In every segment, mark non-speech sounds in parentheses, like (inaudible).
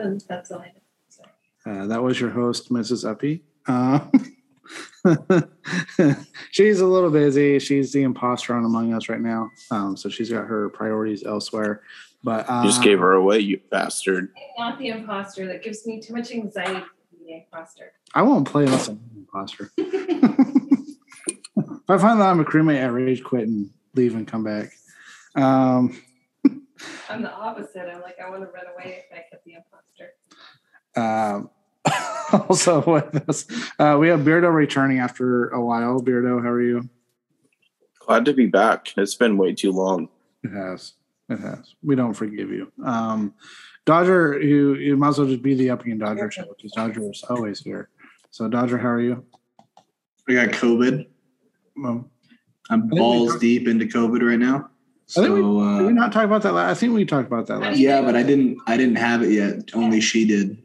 And that's all I know. So. Uh, that was your host, Mrs. Uppy. Uh, (laughs) she's a little busy. She's the imposter on Among Us right now. Um, so she's got her priorities elsewhere. But uh, You just gave her away, you bastard. Not the imposter. That gives me too much anxiety. The imposter. I won't play unless I'm an imposter. if (laughs) I find that I'm a crewmate, I rage quit and leave and come back. Um, (laughs) I'm the opposite. I'm like, I want to run away if I get the imposter. Um, (laughs) also with us, uh, we have Beardo returning after a while. Beardo, how are you? Glad to be back. It's been way too long. It has. It has. We don't forgive you. Um, Dodger, you, you might as well just be the Uppy and Dodger show because Dodger is always here. So, Dodger, how are you? I got COVID. Well, I'm balls talked- deep into COVID right now. I think we- So did we uh, not talk about that? Last, I think we talked about that last. yeah, but I didn't. I didn't have it yet. Only she did.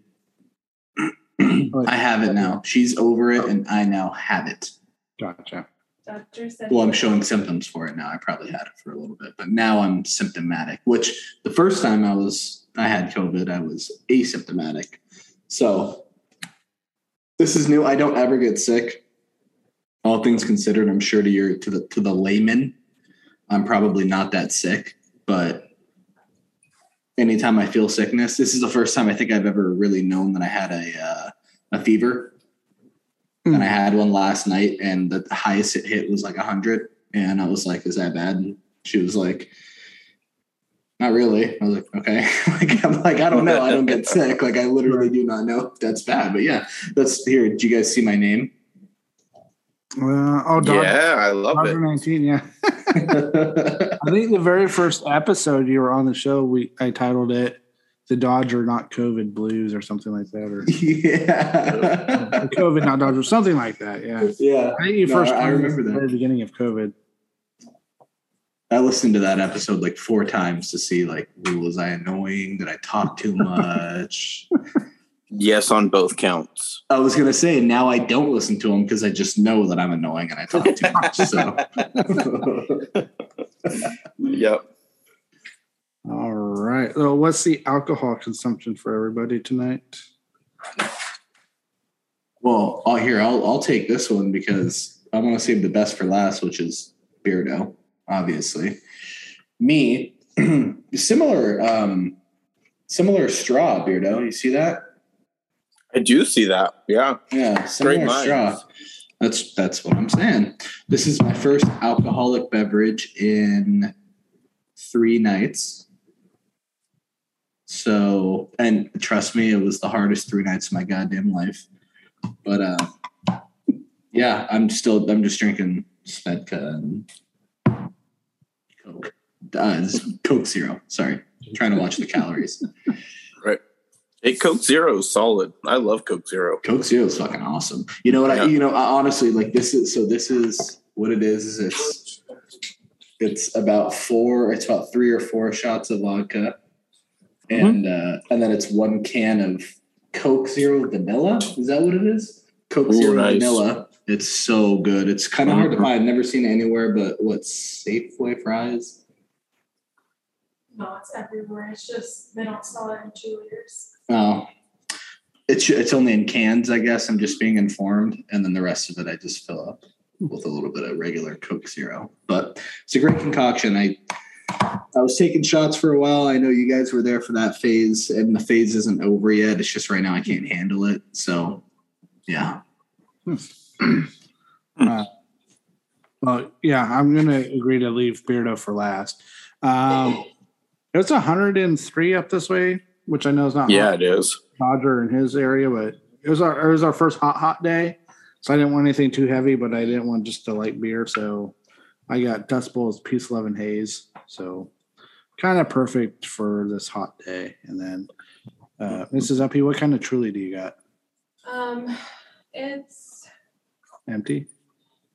I have it now. She's over it, and I now have it. Gotcha. Doctor said. Well, I'm showing symptoms for it now. I probably had it for a little bit, but now I'm symptomatic. Which the first time I was, I had COVID, I was asymptomatic. So this is new. I don't ever get sick. All things considered, I'm sure to your to the to the layman, I'm probably not that sick. But anytime I feel sickness, this is the first time I think I've ever really known that I had a uh, a fever and I had one last night, and the highest it hit was like hundred, and I was like, "Is that bad?" And she was like, "Not really." I was like, "Okay." (laughs) like I'm like, I don't know. I don't get (laughs) sick. Like I literally do not know if that's bad. But yeah, that's here. Did you guys see my name? Uh, oh, Dodger, yeah, I love Dodger it. 19, yeah. (laughs) I think the very first episode you were on the show, we I titled it "The Dodger Not COVID Blues" or something like that, or (laughs) yeah. (laughs) COVID Not Dodger, something like that. Yeah, yeah. I think you No, first. I- I titled it remember that the beginning of COVID. I listened to that episode like four times to see like was I annoying? Did I talk too (laughs) much? Yes, on both counts. I was gonna say now I don't listen to them because I just know that I'm annoying and I talk too much. So Yep. All right. So, what's the alcohol consumption for everybody tonight? well, I'll here I'll I'll take this one because I want to save the best for last, which is Beardo, obviously. Me, (clears throat) similar um similar straw, Beardo. You see that? I do see that. Yeah. Yeah, similar minds. straw. That's that's what I'm saying. This is my first alcoholic beverage in three nights. So, and trust me, it was the hardest three nights of my goddamn life. But uh yeah, I'm still I'm just drinking Svedka and Coke. Uh, Coke Zero. Sorry, trying to watch the calories. Right. Hey, Coke Zero is solid. I love Coke Zero. Coke Zero is fucking awesome. You know what? I, you know, I, honestly, like this is so. This is what it is. Is it's it's about four. It's about three or four shots of vodka, Mm-hmm. and uh, and then it's one can of Coke Zero vanilla. Is that what it is? Coke Ooh, Zero nice. vanilla. It's so good. It's kind of hard to mm-hmm. find. I've never seen it anywhere, but what's Safeway fries? No, it's everywhere. It's just they don't sell it in two liters. Oh, it's it's only in cans, I guess. I'm just being informed, and then the rest of it I just fill up hmm. with a little bit of regular Coke Zero. But it's a great concoction. I I was taking shots for a while. I know you guys were there for that phase, and the phase isn't over yet. It's just right now I can't handle it. So, yeah. (clears throat) Uh, well, yeah, I'm gonna agree to leave Beardo for last. Um, it's 103 up this way, which I know is not Yeah, it is. Dodger in his area, but it was our it was our first hot hot day, so I didn't want anything too heavy, but I didn't want just a light beer, so I got Dust Bowl's Peace, Love, and Haze, so kind of perfect for this hot day. And then, uh, Mrs. Uppy, what kind of Truly do you got? Um, it's Empty.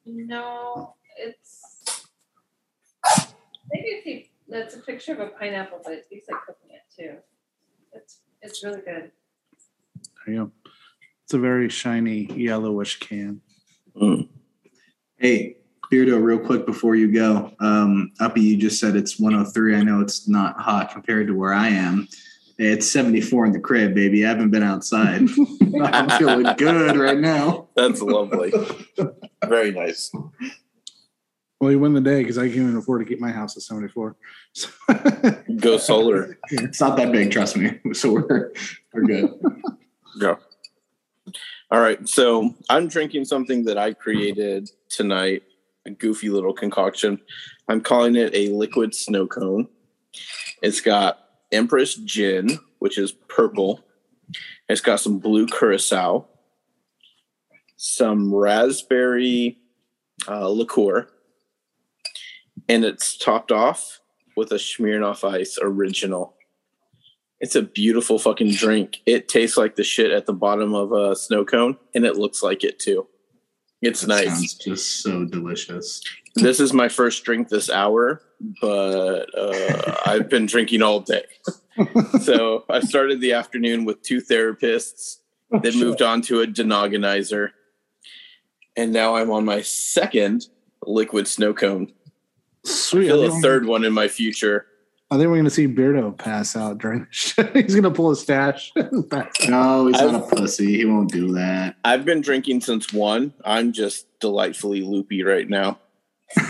no, it's maybe if. That's a picture of a pineapple, but it tastes like cooking it too. It's it's really good. There you go. It's a very shiny yellowish can. Mm. Hey, Beardo, real quick before you go. Um, Uppy, you just said it's 103. I know it's not hot compared to where I am. It's 74 in the crib, baby. I haven't been outside. (laughs) I'm feeling good right now. That's lovely. Very nice. Well, you win the day because I can't even afford to keep my house at 74. So, (laughs) Go solar. It's not that big, trust me. (laughs) So we're we're good. Go. All right. So I'm drinking something that I created tonight, a goofy little concoction. I'm calling it a liquid snow cone. It's got Empress Gin, which is purple. It's got some blue curacao, some raspberry uh, liqueur, and it's topped off with a Smirnoff Ice original. It's a beautiful fucking drink. It tastes like the shit at the bottom of a snow cone, and it looks like it too. It's That nice. Sounds just so delicious. This is my first drink this hour, but uh, I've been drinking all day. (laughs) So I started the afternoon with two therapists, then moved on to a Denogginizer, and now I'm on my second liquid snow cone. Sweet. I feel a third one in my future. I think we're going to see Beardo pass out during the show. (laughs) He's going to pull a stash. and pass out. No, he's not I've- a pussy. He won't do that. I've been drinking since one. I'm just delightfully loopy right now.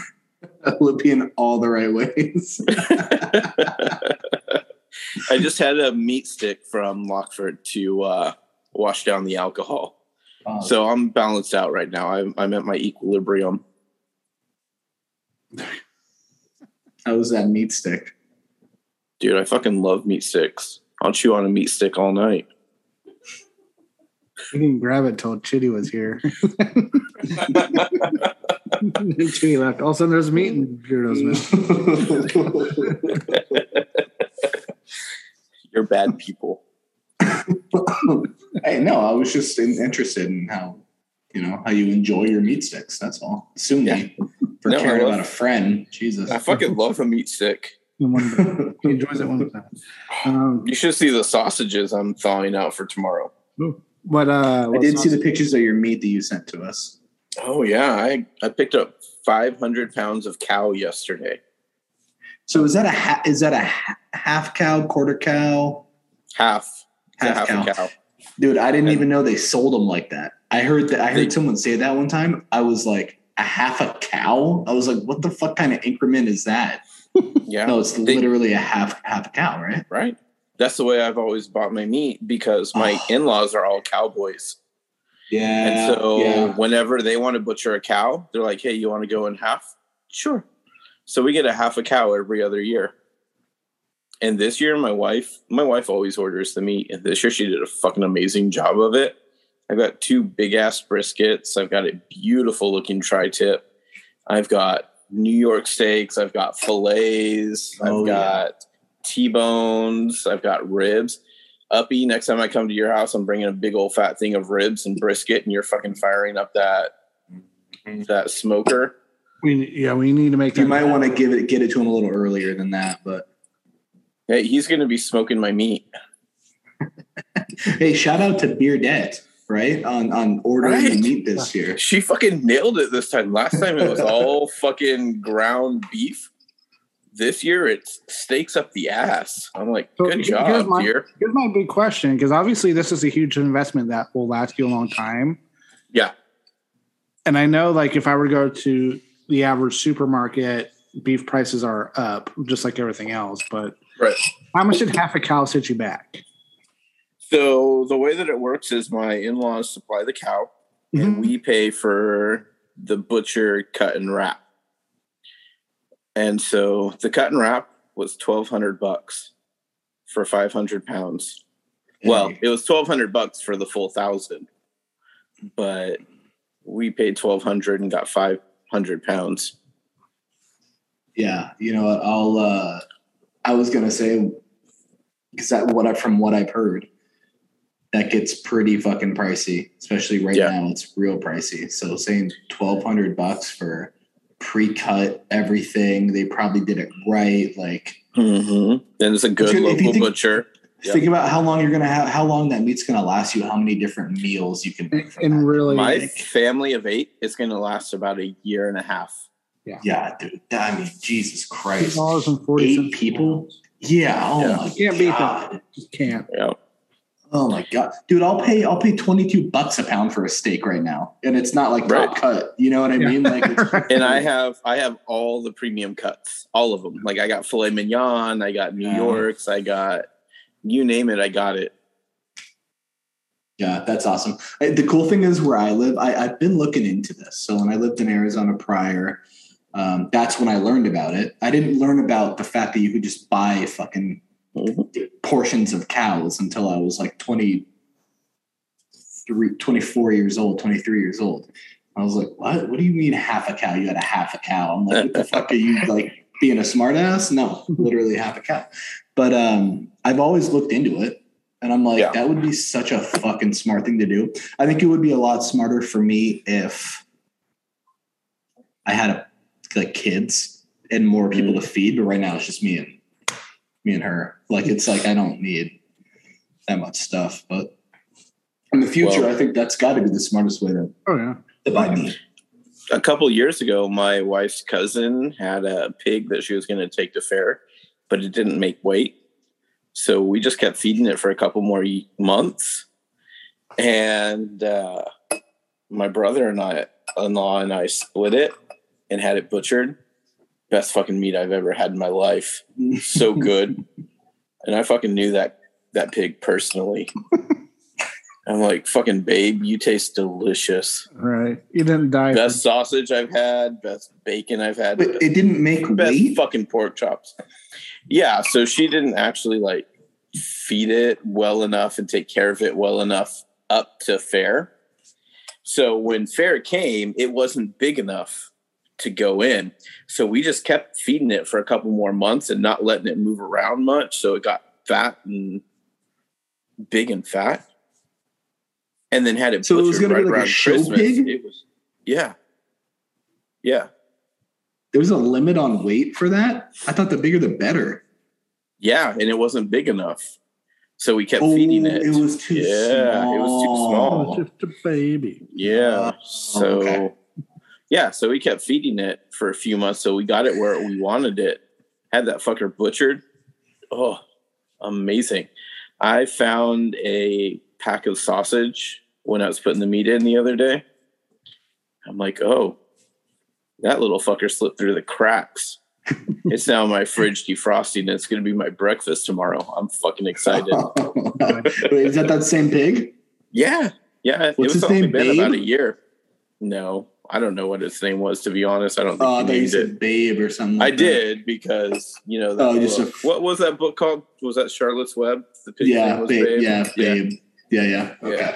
(laughs) Lippy in all the right ways. (laughs) I just had a meat stick from Lockeford to uh, wash down the alcohol. So I'm balanced out right now. I'm, I'm at my equilibrium. how was that meat stick? Dude, I fucking love meat sticks. I'll chew on a meat stick all night. We didn't grab it till Chitty was here. (laughs) Chitty left. All of a sudden, there's meat in Beardo's mouth. (laughs) You're bad people. hey, no, I was just in, interested in how you know how you enjoy your meat sticks. That's all. Assume me for No, caring about a friend. Jesus. I fucking love a meat stick. One day. He enjoys it one time. Um, You should see the sausages I'm thawing out for tomorrow. but uh, I did see the pictures of your meat that you sent to us. Oh yeah, I I picked up 500 pounds of cow yesterday. So is that a ha- is that a ha- half cow, quarter cow? Half, Half half cow. cow. Dude, I didn't And- even know they sold them like that. I heard that. I heard They- someone say that one time. I was like, a half a cow. I was like, what the fuck kind of increment is that? Yeah, No, it's They- literally a half half a cow, right? right. That's the way I've always bought my meat because my Oh. (sighs) in-laws are all cowboys. Yeah. And so yeah. whenever they want to butcher a cow, they're like, "Hey, you want to go in half?" Sure. So we get a half a cow every other year. And this year, my wife, my wife always orders the meat, and this year she did a fucking amazing job of it. I've got two big ass briskets. I've got a beautiful looking tri-tip. I've got New York steaks. I've got fillets. Oh, I've yeah. got T-bones. I've got ribs. Uppy, next time I come to your house, I'm bringing a big old fat thing of ribs and brisket, and you're fucking firing up that mm-hmm. that smoker. We yeah, we need to make. You might want to give it get it to him a little earlier than that, but Hey, he's going to be smoking my meat. (laughs) hey, shout out to Beardette, right? On on ordering the meat this year. She fucking nailed it this time. Last time it was all (laughs) fucking ground beef. This year it's steaks up the ass. I'm like, So good here's job, my- dear. Here's my big question because obviously this is a huge investment that will last you a long time. Yeah. And I know, like, if I were to go to the average supermarket, beef prices are up, just like everything else. But Right. how much did half a cow set you back? So the way that it works is my in-laws supply the cow, and Mhm. we pay for the butcher cut and wrap. And so the cut and wrap was twelve hundred bucks for five hundred pounds. Well, it was twelve hundred bucks for the full thousand, but we paid twelve hundred and got five hundred pounds. Yeah, you know, I'll. uh I was gonna say because that what I from what I've heard, that gets pretty fucking pricey, especially right Yeah. now. It's real pricey. So saying twelve hundred bucks for pre-cut everything, they probably did it right. Like Mm-hmm. And it's a good If you- if you local think- butcher. Yep. Think about how long you're gonna have, how long that meat's gonna last you, how many different meals you can make. And really, My family of eight is going to last about a year and a half. yeah, dude. I mean, Jesus Christ. dollars and forty Eight people? Yeah. Oh Yeah. my Can't beat that. god. just can't. Yeah. Oh my god, dude! I'll pay. I'll pay twenty two bucks a pound for a steak right now, and it's not like top Right. cut. You know what I Yeah. mean? Like, it's, (laughs) And I have I have all the premium cuts, all of them. Like I got filet mignon, I got New Yeah. Yorks, I got you name it, I got it. yeah, that's awesome. The cool thing is where I live. I, I've been looking into this. So when I lived in Arizona prior, um, that's when I learned about it. I didn't learn about the fact that you could just buy fucking Portions of cows until I was like 23, 24 years old, 23 years old. I was like, what? What do you mean half a cow? You had a half a cow. I'm like, what the fuck are you like being a smartass? No, literally half a cow. But um, I've always looked into it. And I'm like, Yeah. that would be such a fucking smart thing to do. I think it would be a lot smarter for me if I had a, like kids and more people to feed. But right now it's just me and me and her. Like it's like I don't need that much stuff. But in the future, Well- I think that's got to be the smartest way to, Oh yeah. to buy meat. A couple years ago, my wife's cousin had a pig that she was going to take to fair, but it didn't make weight. So we just kept feeding it for a couple more months. And uh, my brother and I, in-law and I split it and had it butchered. Best fucking meat I've ever had in my life. So good. (laughs) and I fucking knew that that pig personally. I'm like, fucking babe, you taste delicious. Right. You didn't die. Best sausage I've had, best bacon I've had, But it didn't make best weight. fucking pork chops. Yeah, so she didn't actually like feed it well enough and take care of it well enough up to fair. So when fair came, it wasn't big enough to go in. So we just kept feeding it for a couple more months and not letting it move around much. So it got fat and big and fat. And then had it So it was butchered gonna be right like a around show Christmas. pig? It was yeah. Yeah. There's a limit on weight for that. I thought the bigger the better. Yeah, and it wasn't big enough. So we kept feeding oh, it. Oh, It was too Yeah, small. it was too It small. was just a baby. Yeah. Oh, So okay. Yeah, so we kept feeding it for a few months. So we got it where we wanted it. Had that fucker butchered. Oh, amazing. I found a pack of sausage when I was putting the meat in the other day. I'm like, oh, that little fucker slipped through the cracks. (laughs) it's now in my fridge defrosting. And it's going to be my breakfast tomorrow. I'm fucking excited. (laughs) Wait, is that that same pig? Yeah, yeah. it What's was his only name, been about a year. No, I don't know what its name was. To be honest, I don't think oh, thought you said it. Babe or something. I that. did because you know. Oh, just what was that book called? Was that Charlotte's Web? The Yeah, was babe, Yeah, Yeah. Babe. Yeah, yeah. Okay.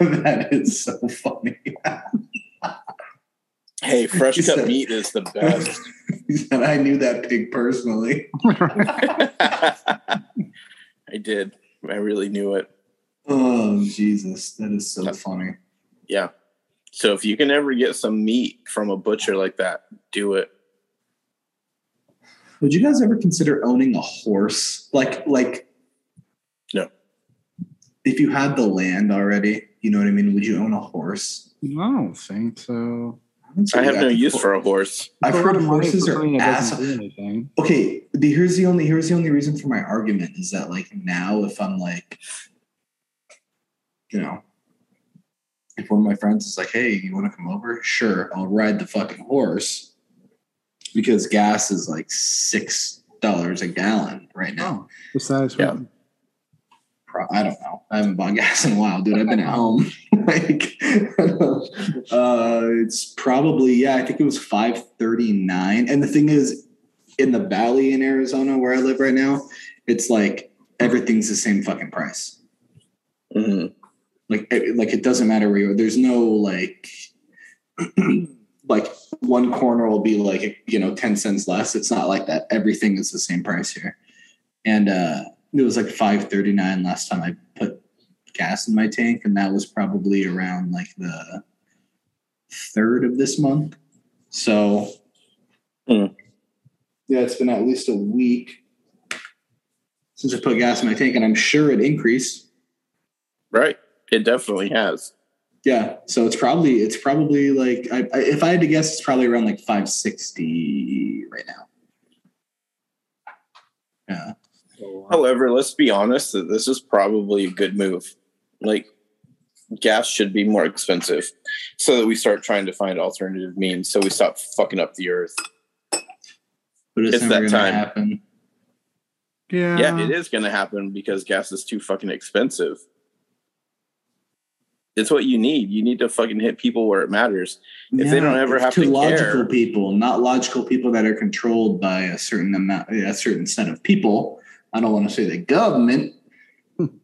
(laughs) that is so funny. Hey, (laughs) fresh cut said- meat is the best. (laughs) He said, I knew that pig personally. I did. I really knew it. Oh, Jesus. That is so funny. Yeah. So if you can ever get some meat from a butcher like that, do it. Would you guys ever consider owning a horse? Like, like, No. If you had the land already, you know what I mean? Would you own a horse? I don't think so. I have no use for a horse. I've heard of horses are something that ass. doesn't do anything. Okay, the, here's the only here's the only reason for my argument is that like now if I'm like, you know, if one of my friends is like, "Hey, you want to come over?" Sure, I'll ride the fucking horse because gas is like six dollars a gallon right now. Oh, besides, Yeah. Pro- I don't know. I haven't bought (laughs) gas in a while, dude. I've been at home. (laughs) like, (laughs) uh, it's probably yeah. I think it was five thirty nine. And the thing is, in the valley in Arizona where I live right now, it's like everything's the same fucking price. Mhm. Like, it, like it doesn't matter where you are. There's no like, (clears throat) like one corner will be like you know ten cents less. It's not like that. Everything is the same price here. And uh, it was like five thirty nine last time I put gas in my tank, and that was probably around like the third of this month. So, Hmm. yeah, it's been at least a week since I put gas in my tank, and I'm sure it increased. Right. It definitely has. Yeah, so it's probably it's probably like I, I, if I had to guess, it's probably around like five sixty right now. Yeah, However, let's be honest that this is probably a good move. Like gas should be more expensive so that we start trying to find alternative means so we stop fucking up the earth. but it's, It's never that time. happen. Yeah. Yeah, it is going to happen because gas is too fucking expensive. It's what you need. You need to fucking hit people where it matters. If they don't ever have to logical care. people, not logical people that are controlled by a certain amount, a certain set of people. I don't want to say the government,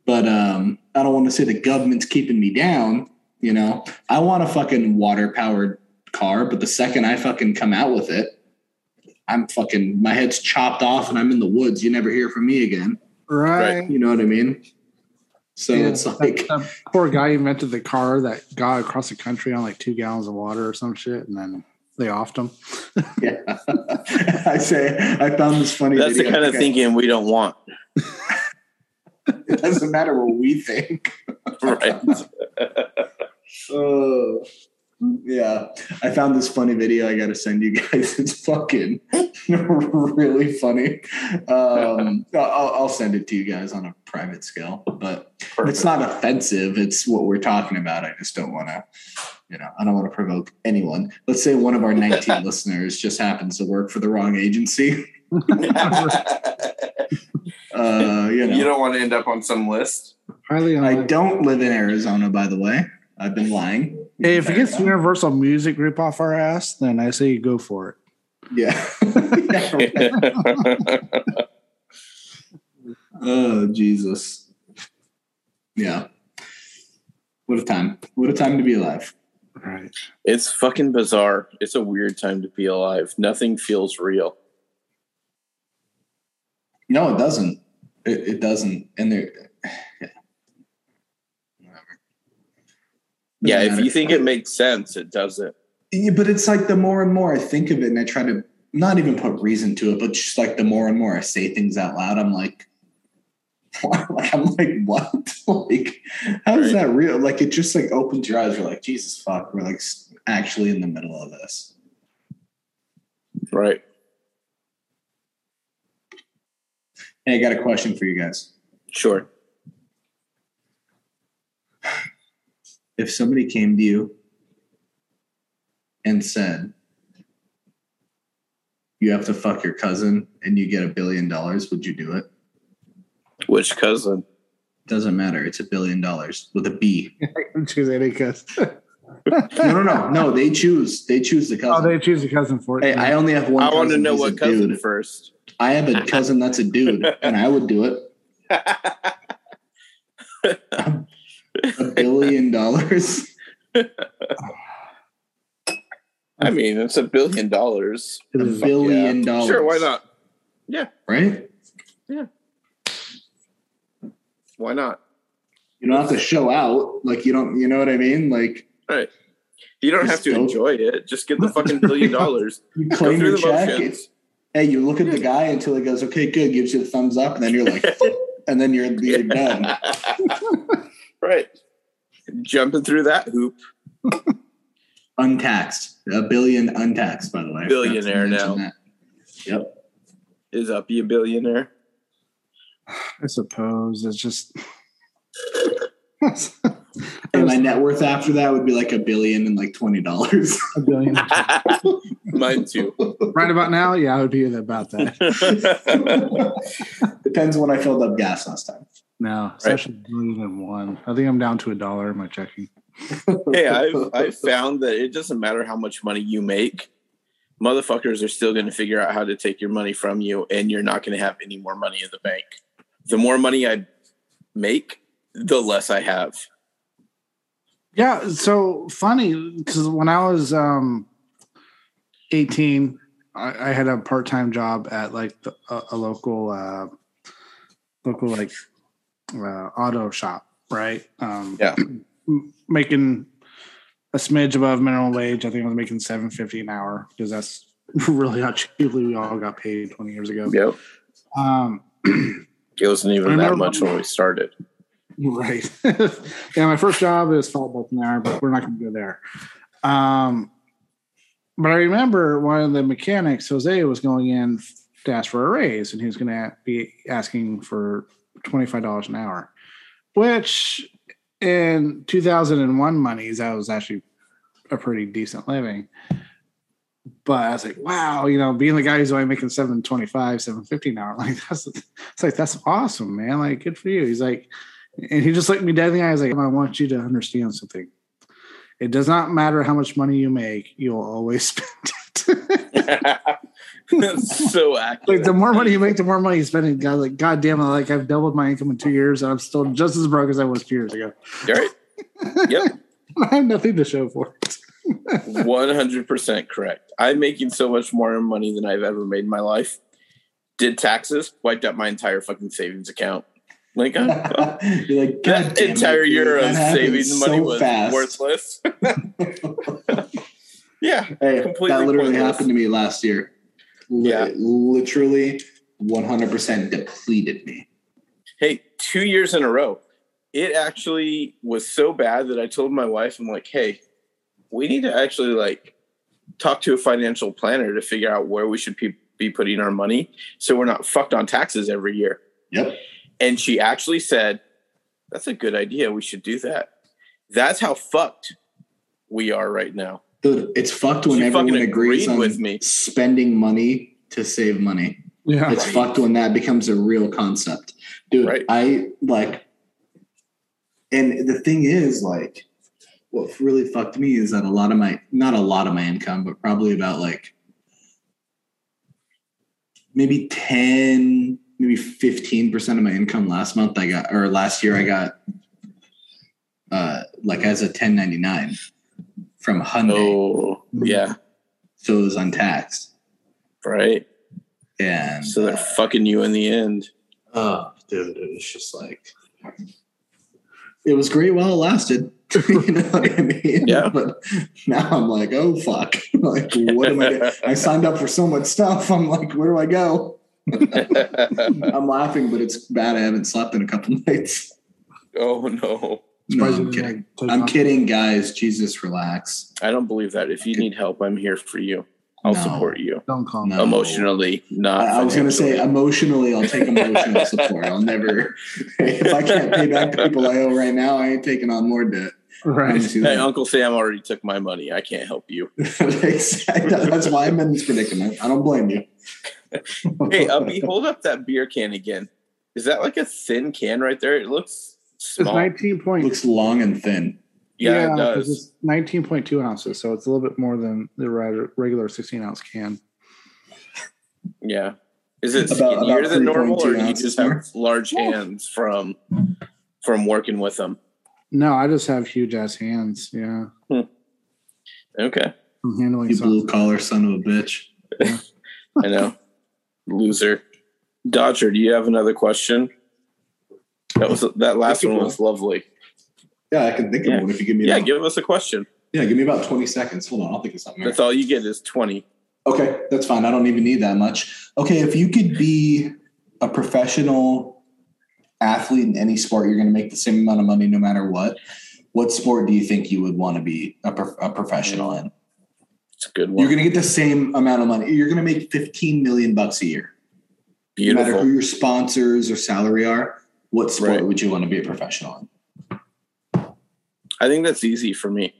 but um, I don't want to say the government's keeping me down. You know, I want a fucking water powered car, but the second I fucking come out with it, I'm fucking my head's chopped off and I'm in the woods. You never hear from me again. Right. You know what I mean? So Yeah, it's like that poor guy invented the car that got across the country on like two gallons of water or some shit, and then they offed him. (laughs) Yeah. I say I found this funny. That's the kind of thinking we don't want. (laughs) It doesn't matter what we think. (laughs) Right. Oh, yeah. I found this funny video I got to send you guys. (laughs) It's fucking (laughs) really funny. Um, I'll, I'll send it to you guys on a private scale, but it's not offensive. It's what we're talking about. I just don't want to, you know, I don't want to provoke anyone. Let's say one of our 19 (laughs) listeners just happens to work for the wrong agency. Uh, you know, you don't want to end up on some list. Highly I don't live in Arizona, by the way. I've been lying. Hey, if it gets Universal Music Group off our ass, then I say go for it. Yeah. Yeah, (laughs) oh, Jesus. Yeah. What a time. What a time to be alive. Right. it's fucking bizarre. It's a weird time to be alive. Nothing feels real. No, it doesn't. It, it doesn't. And there, yeah. Whatever. Yeah, if you think it makes sense, it does it. Yeah, but it's like the more and more I think of it and I try to not even put reason to it, but just like the more and more I say things out loud, I'm like, (laughs) like I'm like, what? (laughs) like, how is that real? Like, it just like opens your eyes. You're like, Jesus fuck, we're like actually in the middle of this. Right. Hey, I got a question for you guys. Sure. If somebody came to you and said, you have to fuck your cousin and you get a billion dollars, would you do it? Which cousin? Doesn't matter. It's a billion dollars with a B. choose any cousin. No, no, no, no. They choose. They choose the cousin. oh, they choose the cousin for it. hey, I only have one. I want to cousin know who's what a cousin dude. first. I have a cousin that's a dude, and I would do it. (laughs) A billion dollars. I mean, it's a billion dollars. A billion dollars. Sure, why not? Yeah. Right? Yeah. Why not? You don't have to show out. Like you don't. You know what I mean? Like Right. You don't have to enjoy it. Just get the (laughs) fucking billion dollars. (laughs) you claim your the check. Hey, you look at the guy until he goes, "Okay, good," gives you the thumbs up, and then you're like, (laughs) and then you're you're done. Right. Jumping through that hoop. (laughs) Untaxed. A billion untaxed, by the way. I forgot Billionaire now. that. Yep. Is Uppy a billionaire? (sighs) I suppose it's just. (laughs) (laughs) And my net worth after that would be like a billion and like twenty dollars. a billion. Mine too. right about now, yeah, I would be about that. Depends when I filled up gas last time. No, it's actually a billion and one. I think I'm down to a dollar in my checking. hey, I've I've found that it doesn't matter how much money you make, motherfuckers are still going to figure out how to take your money from you, and you're not going to have any more money in the bank. The more money I make, the less I have. Yeah, so funny because when I was um 18, I, I had a part time job at like the, a, a local uh local like uh, auto shop, right? Um, Yeah. (clears throat) making a smidge above minimum wage. I think I was making seven fifty an hour because that's (laughs) really how cheaply we all got paid twenty years ago. Yep. Um, It wasn't even that much when we started. (laughs) Right. (laughs) yeah, my first job is Fault Bolt an hour, but we're not going to go there. Um, but I remember one of the mechanics, Jose, was going in to ask for a raise, and he was going to be asking for twenty five dollars an hour, which in two thousand and one monies that was actually a pretty decent living. But I was like, wow, you know, being the guy who's only making seven twenty five, seven fifty an hour, (laughs) like that's it's like that's awesome, man. Like, good for you. He's like, and he just looked me dead in the eyes, like, I want you to understand something. It does not matter how much money you make, you'll always (laughs) spend it. (laughs) (laughs) so accurate. like the more money you make, the more money you spend. And God, like, God damn it, like I've doubled my income in two years and I'm still just as broke as I was two years ago. right? (laughs) Yep. I have nothing to show for it. One hundred percent correct. I'm making so much more money than I've ever made in my life. Did taxes, wiped out my entire fucking savings account. Like uh, (laughs) You're like, God that damn it, entire dude, year of happened saving so money was fast. worthless. yeah, Hey, Completely that literally pointless. happened to me last year. Yeah. literally 100% depleted me. Hey, two years in a row. It actually was so bad that I told my wife, I'm like, hey, we need to actually like talk to a financial planner to figure out where we should be, be putting our money so we're not fucked on taxes every year. Yep. And she actually said, that's a good idea. We should do that. That's how fucked we are right now. Dude, it's fucked when She everyone agrees on with me. spending money to save money. Yeah. It's fucked when that becomes a real concept. Dude, Right. I like and the thing is like what really fucked me is that a lot of my not a lot of my income, but probably about like maybe 10, maybe 15% of my income last month I got or last year I got uh like as a 1099 from Hyundai. Oh, yeah. So it was untaxed. Right. And So they're uh, fucking you in the end. Oh, dude, it was just like it was great while it lasted. (laughs) you know what I mean? Yeah. But now I'm like, oh fuck. (laughs) like, what am I doing? I signed up for so much stuff. I'm like, where do I go? (laughs) I'm laughing, but it's bad. I haven't slept in a couple nights. oh, no. No, I'm kidding. didn't I'm on- kidding, guys. Jesus, relax. I don't believe that. If you need help, I'm here for you. I'll No. support you Don't call me. No. emotionally, not. I, I was going to say emotionally, I'll take (laughs) emotional support. I'll never, if I can't pay back people I owe right now, I ain't taking on more debt. Right. Promise Hey. Uncle Sam already took my money. I can't help you. (laughs) That's why I'm in this predicament. I don't blame you. (laughs) Hey, Uppy, hold up that beer can again. Is that like a thin can right there? It looks It's small. 19 point. looks long and thin. yeah, it 'cause does. It's 19.2 ounces, so it's a little bit more than the regular 16 ounce can. Yeah. Is it About- skinnier about than normal, or do you just have large hands from from working with them? No, I just have huge ass hands. Yeah. Hmm. Okay, I'm handling You something. blue collar son of a bitch. (laughs) I know. Loser. Dodger, do you have another question? That was that last one was lovely. Yeah, I can think Yeah. of one if you give me. Yeah, give us a question. yeah, give me about twenty seconds. Hold on, I'll think of something. That's all you get is twenty. Okay, that's fine. I don't even need that much. Okay, if you could be a professional athlete in any sport, you're going to make the same amount of money no matter what. What sport do you think you would want to be a, prof- a professional in? It's a good one. You're going to get the same amount of money. You're going to make 15 million bucks a year. No matter who your sponsors or salary are, what sport Right. would you want to be a professional in? I think that's easy for me,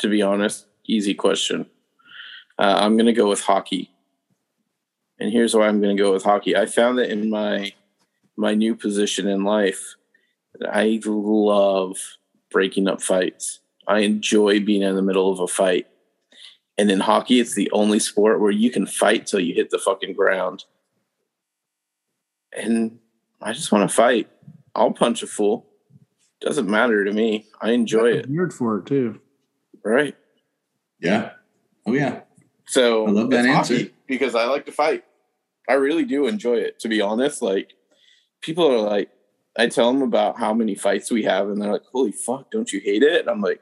to be honest. Easy question. Uh, I'm going to go with hockey. And here's why I'm going to go with hockey. I found that in my my new position in life, I love breaking up fights. I enjoy being in the middle of a fight. And in hockey, it's the only sport where you can fight till you hit the fucking ground. And I just want to fight. I'll punch a fool. Doesn't matter to me. I enjoy it. Weird for it too. Right. Yeah. Oh, yeah. So I love that it's answer. because I like to fight. I really do enjoy it. To be honest, like people are like, I tell them about how many fights we have, and they're like, "Holy fuck, don't you hate it?" And I'm like,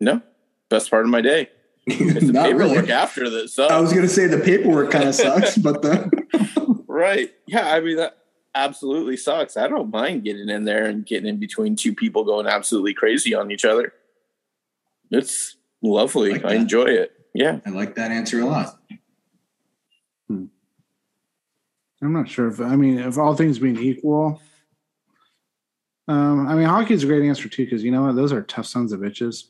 "No, best part of my day. (laughs) It's the paperwork really. after this." So I was going to say the paperwork kind of sucks, but the (laughs) right, yeah. I mean, that absolutely sucks. I don't mind getting in there and getting in between two people going absolutely crazy on each other. It's lovely. Like I enjoy it. Yeah. I like that answer a lot. I'm not sure if I mean if all things being equal. Um, I mean hockey's a great answer too because you know what those are tough sons of bitches.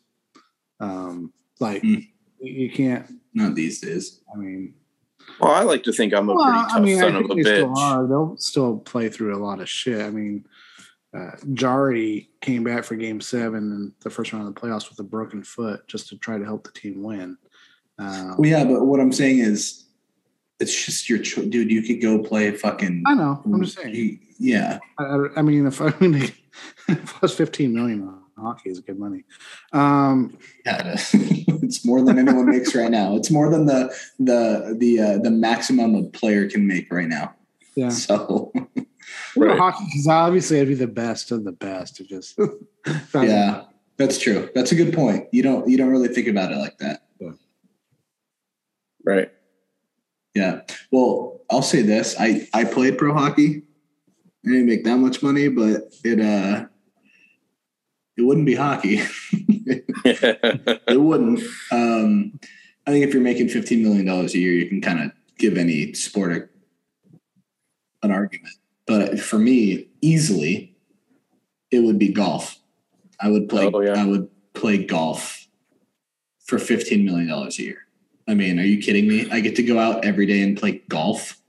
Um, like Mm. you you can't. Not these days. I mean, Well, I like to think I'm a well, pretty tough I mean, I son of a they still bitch. are. They'll still play through a lot of shit. I mean, uh, Jarry came back for Game Seven in the first round of the playoffs with a broken foot just to try to help the team win. Um, Well, yeah, but what I'm saying is, it's just your cho- dude. You could go play fucking. I know. I'm just saying. Yeah, I, I- I mean, if I (laughs) mean, plus 15 million on hockey is good money. Um, yeah. (laughs) it's more than anyone makes right now. It's more than the the the uh, the maximum a player can make right now. yeah. So (laughs) Right. Hockey, because obviously I'd be the best of the best. It just, (laughs) yeah, that's true. That's a good point. You don't you don't really think about it like that. Right. Yeah. Well, I'll say this. I I played pro hockey. I didn't make that much money, but it uh it wouldn't be hockey. (laughs) it wouldn't. Um I think if you're making fifteen million dollars a year, you can kind of give any sport a, an argument. But for me, easily, it would be golf. I would play. Oh, yeah. I would play golf for fifteen million dollars a year. I mean, are you kidding me? I get to go out every day and play golf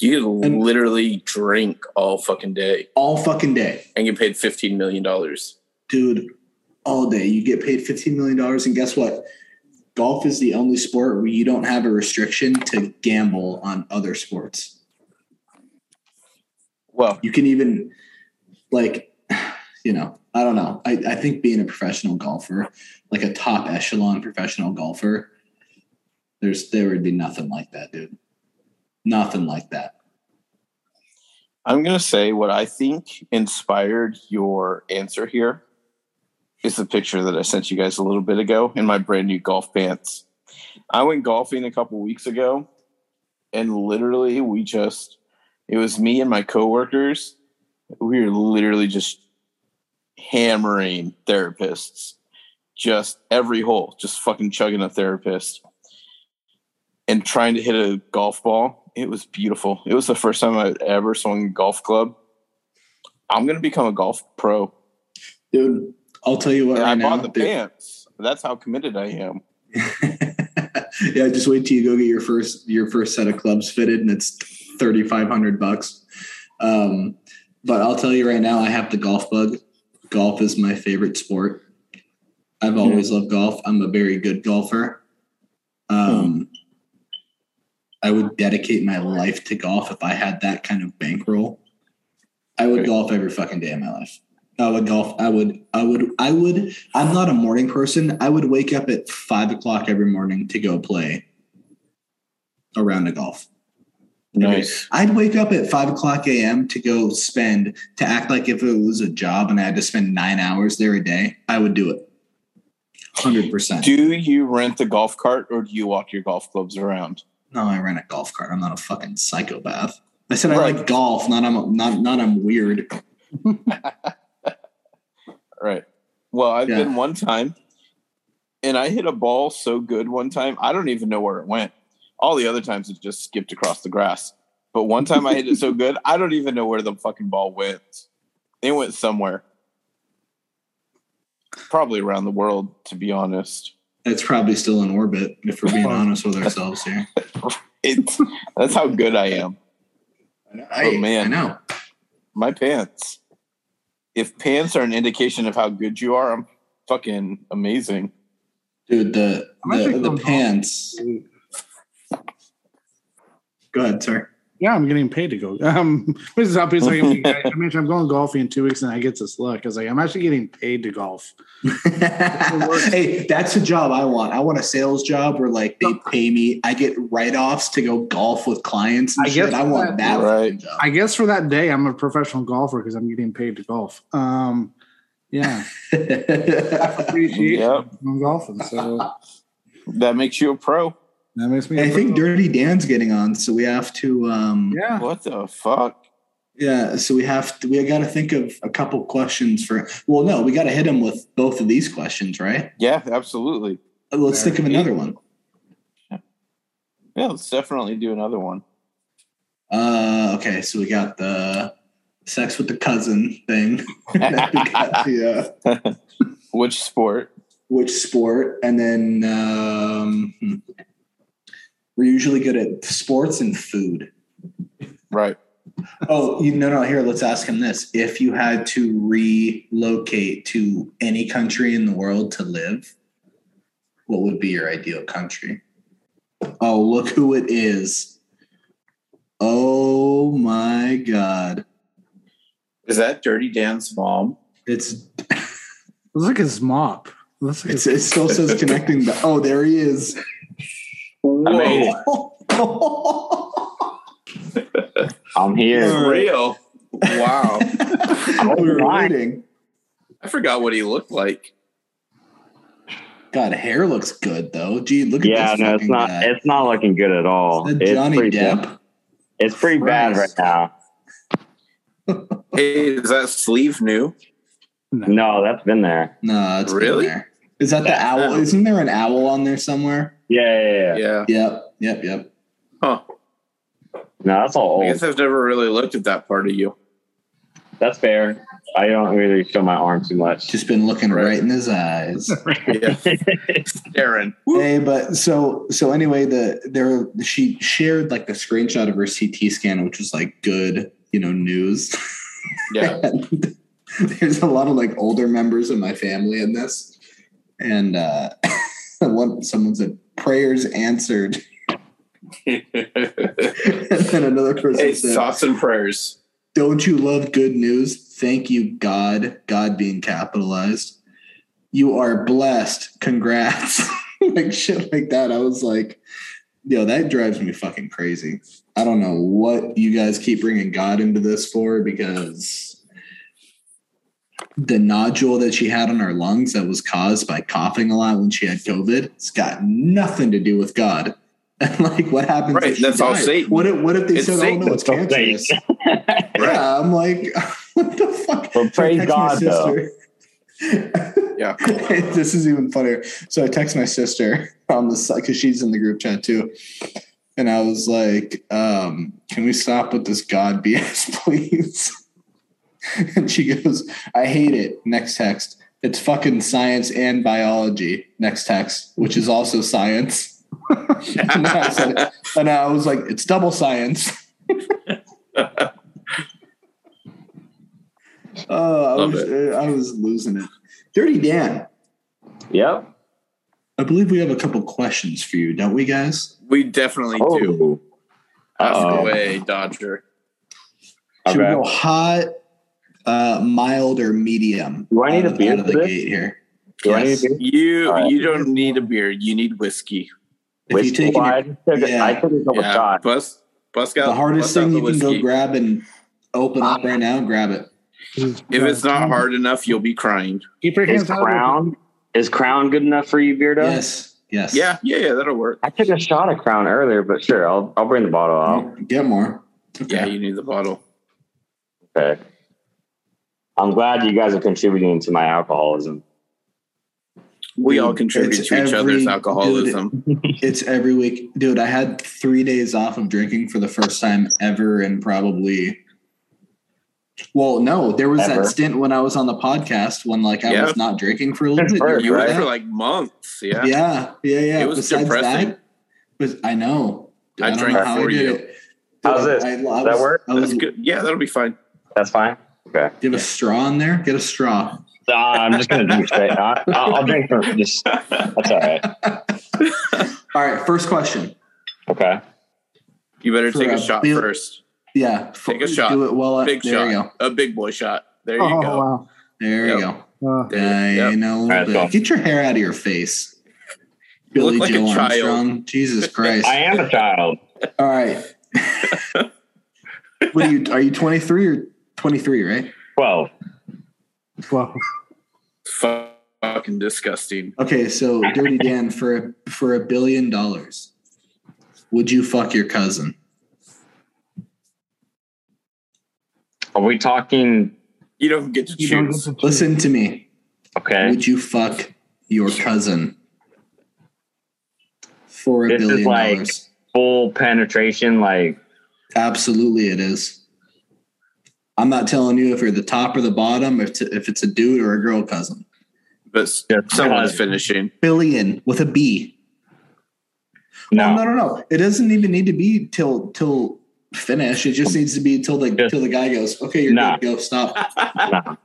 you And- literally drink all fucking day all fucking day, and get paid $15 million. dude. All day, you get paid fifteen million dollars, and guess what? Golf is the only sport where you don't have a restriction to gamble on other sports. Well, you can even like (sighs) you know i don't know I, I think being a professional golfer like a top echelon professional golfer there's there would be nothing like that dude nothing like that I'm going to say what I think inspired your answer here is the picture that I sent you guys a little bit ago in my brand new golf pants. I went golfing a couple weeks ago and literally we just, it was me and my coworkers. We were literally just hammering therapists, just every hole, just fucking chugging a therapist and trying to hit a golf ball. It was beautiful. It was the first time I'd ever swung a golf club. I'm gonna become a golf pro. dude i'll tell you what right I now bought the dude. pants. That's how committed I am. (laughs) yeah just wait till you go get your first your first set of clubs fitted and it's 3500 bucks um but i'll tell you right now i have the golf bug golf is my favorite sport i've always loved golf i'm a very good golfer um i would dedicate my life to golf if i had that kind of bankroll i would Okay. golf every fucking day of my life I would golf. I would. I would. I would. I'm not a morning person. I would wake up at five o'clock every morning to go play a round of golf. Nice. I'd wake up at five o'clock a.m. to go spend to act like if it was a job and I had to spend nine hours there a day. I would do it. Hundred percent. Do you rent the golf cart or do you walk your golf clubs around? No, I ran a golf cart. I'm not a fucking psychopath. I said I like golf. Not I'm not not I'm weird. (laughs) Right. Well, I've Yeah. been one time and I hit a ball so good one time. I don't even know where it went. All the other times it just skipped across the grass. But one time I hit it so (laughs) good, I don't even know where the fucking ball went. It went somewhere. Probably around the world, to be honest. It's probably still in orbit if we're being honest with ourselves here. (laughs) It's that's how good I am. I, Oh, man. I know. My pants. If pants are an indication of how good you are, I'm fucking amazing. Dude, the the, the pants. Go ahead, sir. Yeah, I'm getting paid to go. (laughs) Um, this is how people like, I mentioned I'm going golfing in two weeks, and I get this look. I was like, I'm actually getting paid to golf. (laughs) hey, that's a job I want. I want a sales job where like they pay me. I get write offs to go golf with clients and I shit. guess I want that Right. job. I guess for that day, I'm a professional golfer because I'm getting paid to golf. Um, yeah, (laughs) appreciation Yep. I'm golfing, so That makes you a pro. That makes me. I a think pro. Dirty Dan's getting on, so we have to. um Yeah, What the fuck? Yeah, so we have to, we got to think of a couple questions for. Well, no, we got to hit him with both of these questions, right? Yeah, absolutely. Uh, Let's think of another one. Yeah, let's definitely do another one. Uh, okay, so we got the sex with the cousin thing. (laughs) we got the uh, (laughs) Which sport? which sport, and then um, hmm. We're usually good at sports and food. Right. Oh, you no, no. Here, let's ask him this: If you had to relocate to any country in the world to live, what would be your ideal country? Oh, look who it is! Oh my God! Is that Dirty Dan's mom? It's Looks like his mop. Looks like it's his, it still says (laughs) connecting. The, oh, there he is. Whoa. (laughs) I'm here. It's real. Wow. (laughs) we were Fine. waiting. I forgot what he looked like. God, hair looks good though. Gee, look at Yeah, no, it's not. guy. It's not looking good at all. It's Johnny pretty Depp. Bad. It's pretty bad right now. (laughs) Hey, is that sleeve new? No, that's been there. No, it's been Really? there. Is that the owl? Oh. Isn't there an owl on there somewhere? Yeah, yeah, yeah. Yeah. Yep, yep, yep. Huh. No, that's all I guess I've never really looked at that part of you. That's fair. I don't really show my arm too much. Just been looking Right. right, in his eyes. (laughs) Yeah. Staring. (laughs) hey, but so so anyway, the there she shared like the screenshot of her CT scan, which was like good, you know, news. Yeah. (laughs) There's a lot of like older members of my family in this, and uh, one someone said prayers answered, (laughs) and then another person hey, said, thoughts and prayers. Don't you love good news? Thank you, God. God being capitalized. You are blessed. Congrats. (laughs) like shit like that. I was like, yo, that drives me fucking crazy. I don't know what you guys keep bringing God into this for because the nodule that she had on her lungs that was caused by coughing a lot when she had COVID, it's got nothing to do with God. (laughs) And like, what happens? Right, if that's all died? Satan. What if, what if they It's said, Satan. "Oh no, it's That's cancerous"? Satan. (laughs) Yeah, I'm like, (laughs) what the fuck? Well, praise I text my God, though. sister- Yeah. this is even funnier. So I text my sister on the side because she's in the group chat too. And I was like, um, can we stop with this God BS, please? (laughs) And she goes, I hate it. Next text. It's fucking science and biology. Next text, which is also science. (laughs) and, I said and I was like, it's double science. (laughs) Oh, I was, uh, I was losing it. Dirty Dan, Yep. I believe we have a couple questions for you, don't we, guys? We definitely do. Oh. Ask away, Dodger. Should we go hot, uh, mild, or medium? Do I need a of- beer out of the gate here? Do I need Yes. a beer? You All right. you don't need a beer. You need whiskey. If you Whiskey? take Well, it, I took a- yeah. I took a couple Yeah. shots. Bust bust out the hardest bust thing you can go grab and open up right now, grab it. If it's not hard enough, you'll be crying. keep your Is hands out. of your- Crown is Crown good enough for you, Beardo? Yes, yes. Yeah, yeah, yeah, that'll work. I took a shot of Crown earlier, but sure, I'll I'll bring the bottle out. Get more. Okay. Yeah, you need the bottle. Okay. I'm glad you guys are contributing to my alcoholism. We all contribute it's to each other's every- alcoholism. It's every week, dude. I had three days off of drinking for the first time ever, and probably. Well, no, there was Ever. that stint when I was on the podcast when like I Yeah. was not drinking for a little bit. First, you remember went right? for like months. Yeah. yeah, yeah, yeah. It was Besides depressing. that, but I know. I don't drank know how for I you. it. How's this? I, I Does that work? I was, That's good. Yeah, that'll be fine. That's fine. Okay. Do you have a straw in there? Get a straw. Uh, I'm just gonna drink straight. I, I'll, I'll drink from just. That's all right. (laughs) All right, first question. Okay. You better For take a a shot bill- first. Yeah, Take a shot. Do it well. Big there shot. you go. A big boy shot. There you Oh go. wow. There you Yep. go. Uh, There, Yeah, yep. know a little bit. Get your hair out of your face. You Billie look like Joe a child. Armstrong. Jesus (laughs) Christ. I am a child. All right. (laughs) what are you are you 23 or 23, right? Twelve. well, Fucking disgusting. Okay, so Dirty Dan for for a billion dollars. Would you fuck your cousin? Are we talking? You don't get to choose. get to choose. Listen to me. Okay. Would you fuck your cousin for a This is like- dollars? Full penetration, like Absolutely, it is. I'm not telling you if you're the top or the bottom, if it's, if it's a dude or a girl cousin. But s- Yeah, someone's finishing. Billion with a B. no. Oh, no, no, no. It doesn't even need to be till till finish. It just needs to be till the Just- till the guy goes, okay, you're No. good, go stop. (laughs) no,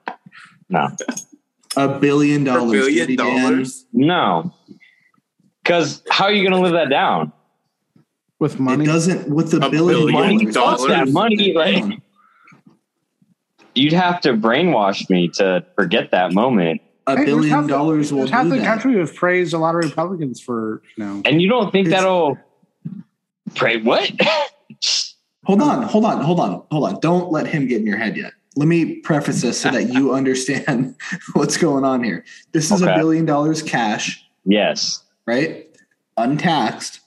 no, A billion A dollars. billion Dirty Dan. dollars. no. Because how are you going to live that down? with money? It money. doesn't with the A billion, billion dollars. dollars? That money, like- You'd have to brainwash me to forget that moment. a Hey, there's half billion the- dollars will There's half do the that. country have praised a lot of Republicans for you know. And you don't think It's- that'll pray what? (laughs) Hold on, hold on, hold on, hold on. Don't let him get in your head yet. Let me preface this so that you (laughs) understand (laughs) what's going on here. This is a Okay. billion dollars cash, yes. right? Untaxed.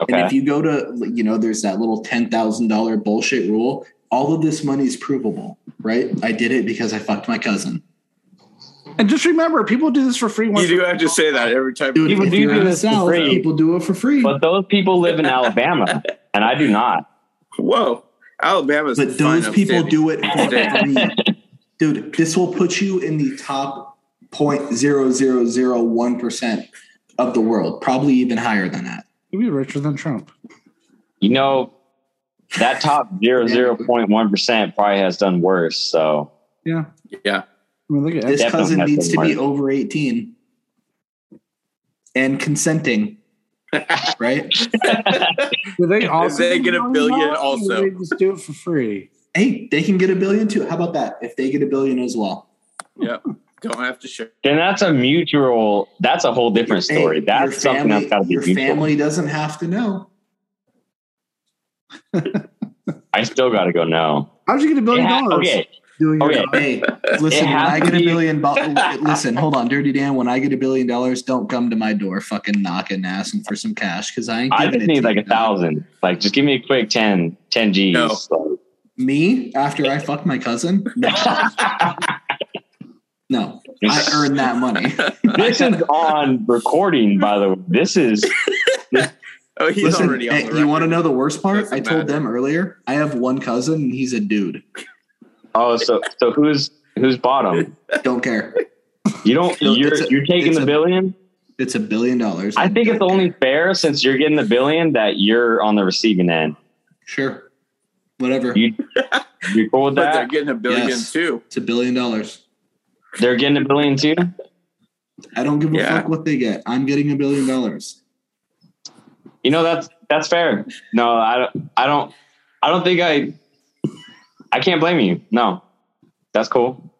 Okay. And if you go to, you know, there's that little $10,000 bullshit rule. All of this money is provable, right? I did it because I fucked my cousin. And just remember, people do this for free. You do have to say that every time. Dude, People do you're do in the this for free. people do it for free. But those people live in Alabama, and I do not. Whoa, Alabama's. But those people upstanding. do it for free. Dude, this will put you in the top 0.0001% of the world, probably even higher than that. You'd be richer than Trump. You know, that top zero zero point one percent probably has done worse. So Yeah. Yeah. I mean, look at This Definitely cousin needs to been be over 18 and consenting, (laughs) right? (laughs) Do they also they get a billion that, also? do They just do it for free. Hey, they can get a billion too. How about that? If they get a billion as well. Yeah. Don't have to share. then that's a mutual. That's a whole different story. Hey, that's your something family, that's got to be Your mutual. family doesn't have to know. I still got to go. No. How'd you get a billion It ha- dollars? okay. Doing your Okay. job? Hey, listen, when has I to get a billion, bo- (laughs) listen, hold on, Dirty Dan. When I get a billion dollars, don't come to my door, fucking knocking, and asking for some cash because I ain't. I just it need like a thousand. Like, just give me a quick 10, 10 G's. No. So- Me after I fucked my cousin? No, (laughs) no, I earned that money. this is on recording, by the way. This is (laughs) Oh, he's Listen, already on hey, the you want to know the worst part? I told matter. them earlier. I have one cousin, and he's a dude. oh, so so who's who's bottom? Don't care. You don't. (laughs) No, You're a- you're taking the a- billion. It's a billion dollars. I think it's don't only fair since you're getting the billion that you're on the receiving end. sure, whatever. You you cool with (laughs) But they're getting a billion Yes. too. It's a billion dollars. They're getting a billion too. I don't give a Yeah. fuck what they get. I'm getting a billion dollars. You know that's that's fair. No, I don't. I don't. I don't think I. I can't blame you. No, that's cool.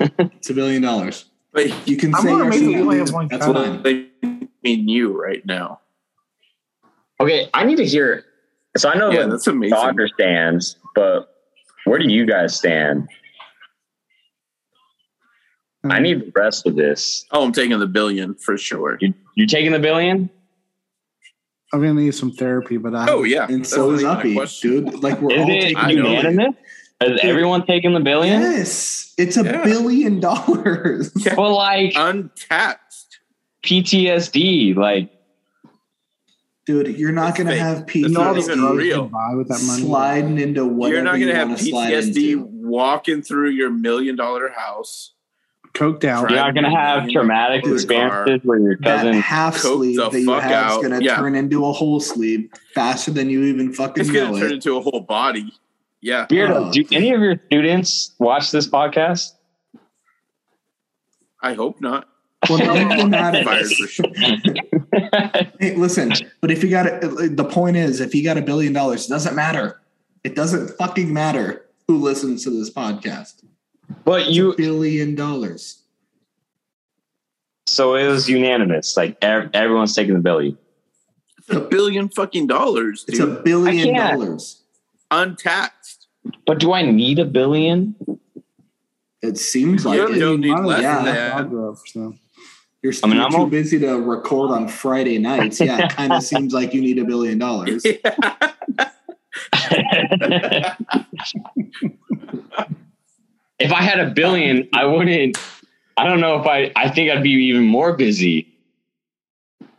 It's a billion dollars. But You can I'm say more you're amazed that you only single. have one That's cousin. fine. they mean you right now. Okay, I need to hear. So I know Yeah, where that's amazing. Dodger stands, but where do you guys stand? I hmm. need the rest of this. Oh, I'm taking the billion for sure. You you taking the billion? I'm gonna need some therapy, but I Oh yeah, And That's so is even a Uppy, dude. Like we're Is all it taking I know. unanimous? Is everyone taking the billion? Yes, it's a Yeah. billion dollars. (laughs) Yeah. Well, like Untaxed. PTSD, like Dude, you're not gonna fake. have It's you know all not PTSD even real. can buy with that money. sliding into whatever You're not going you to have want to slide PTSD walking through your million dollar house. Coked out. you're not gonna have traumatic Dude, experiences where your That cousin. half coke sleeve the that you fuck have is gonna Yeah. turn into a whole sleeve faster than you even fucking It's going know to turn it. into a whole body. Yeah. Beardo, Oh. do any of your students watch this podcast? I hope not. Well, none (laughs) of them had it. Fired for sure. (laughs) Hey, listen, but if you got it, the point is, if you got a billion dollars, it doesn't matter. It doesn't fucking matter who listens to this podcast. But you, billion dollars. so it was unanimous. Like ev- everyone's taking the billion. It's a billion fucking dollars, It's a billion dollars. Untaxed. But do I need a billion? It seems like You it. don't need Mine less was than that. so. You're, I mean, I'm too all- busy to record on Friday nights. Yeah, it kind of (laughs) seems like you need a billion dollars. (laughs) (laughs) if I had a billion, I wouldn't. I don't know if I. I think I'd be even more busy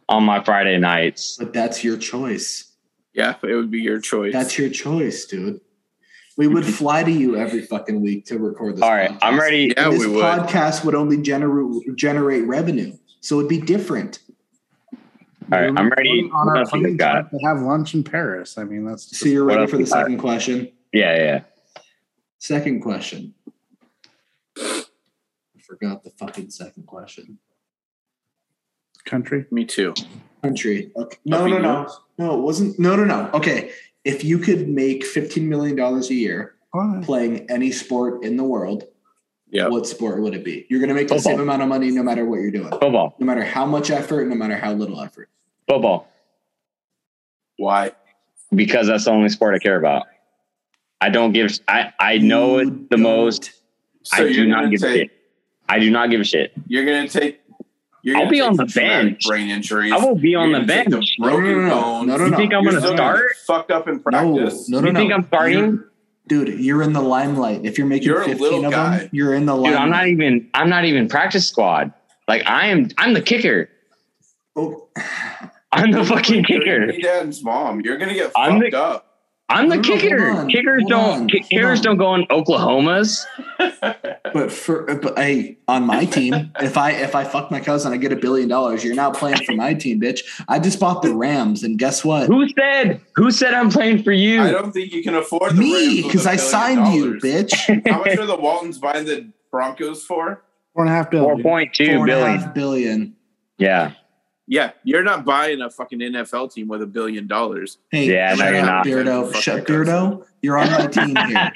on my Friday nights. But that's your choice. Yeah, it would be your choice. That's your choice, dude. We would (laughs) fly to you every fucking week to record this. All right, I'm ready. Yeah, this we would. podcast would only generate generate revenue, so it'd be different. All right, I'm ready. On our else we plane got? to have lunch in Paris. I mean, that's So you're ready for the second question. Yeah, yeah. Second question. I forgot the fucking second question. country. Me too. Country. Okay. No, no, no, no. It wasn't. No, no, no. Okay. If you could make fifteen million dollars a year Oh, playing any sport in the world, Yeah. what sport would it be? You're going to make the same amount of money no matter what you're doing, Football, no matter how much effort, no matter how little effort. football, Why? because that's the only sport I care about. I don't give. I I know You it the don't- most. So I do not gonna give a shit. I do not give a shit. You're gonna take. You're I'll gonna be take on the bench. Brain injuries. I will be on You're the gonna take bench. Broken No, no, no, no. bones. No, no, You think I'm You're gonna start? Fucked up in practice. no, no, no. You no. think I'm starting? You're- dude, you're in the limelight. If you're making You're 15 of guy. them, you're in the Dude, limelight. I'm not even. I'm not even practice squad. Like I am. I'm the kicker. Oh. (sighs) I'm the fucking You're kicker. your dad's mom. You're gonna get I'm fucked the- up. I'm the No, no, kicker. on, Kickers don't. on, kickers don't go in Oklahomas. (laughs) But for but hey, on my team, if I if I fuck my cousin, I get a billion dollars. You're now playing for my team, bitch. I just bought the Rams, and guess what? Who said? Who said I'm playing for you? I don't think you can afford the Me, because a I billion signed you, bitch. (laughs) How much are the Waltons buying the Broncos for? Four and a half Four billion. point two Four and a billion. half billion. Yeah. Yeah, you're not buying a fucking NFL team with a billion dollars. Hey, Yeah, no, shut you're up, not. Beardo. Shut. Beardo. You're on my team (laughs) here.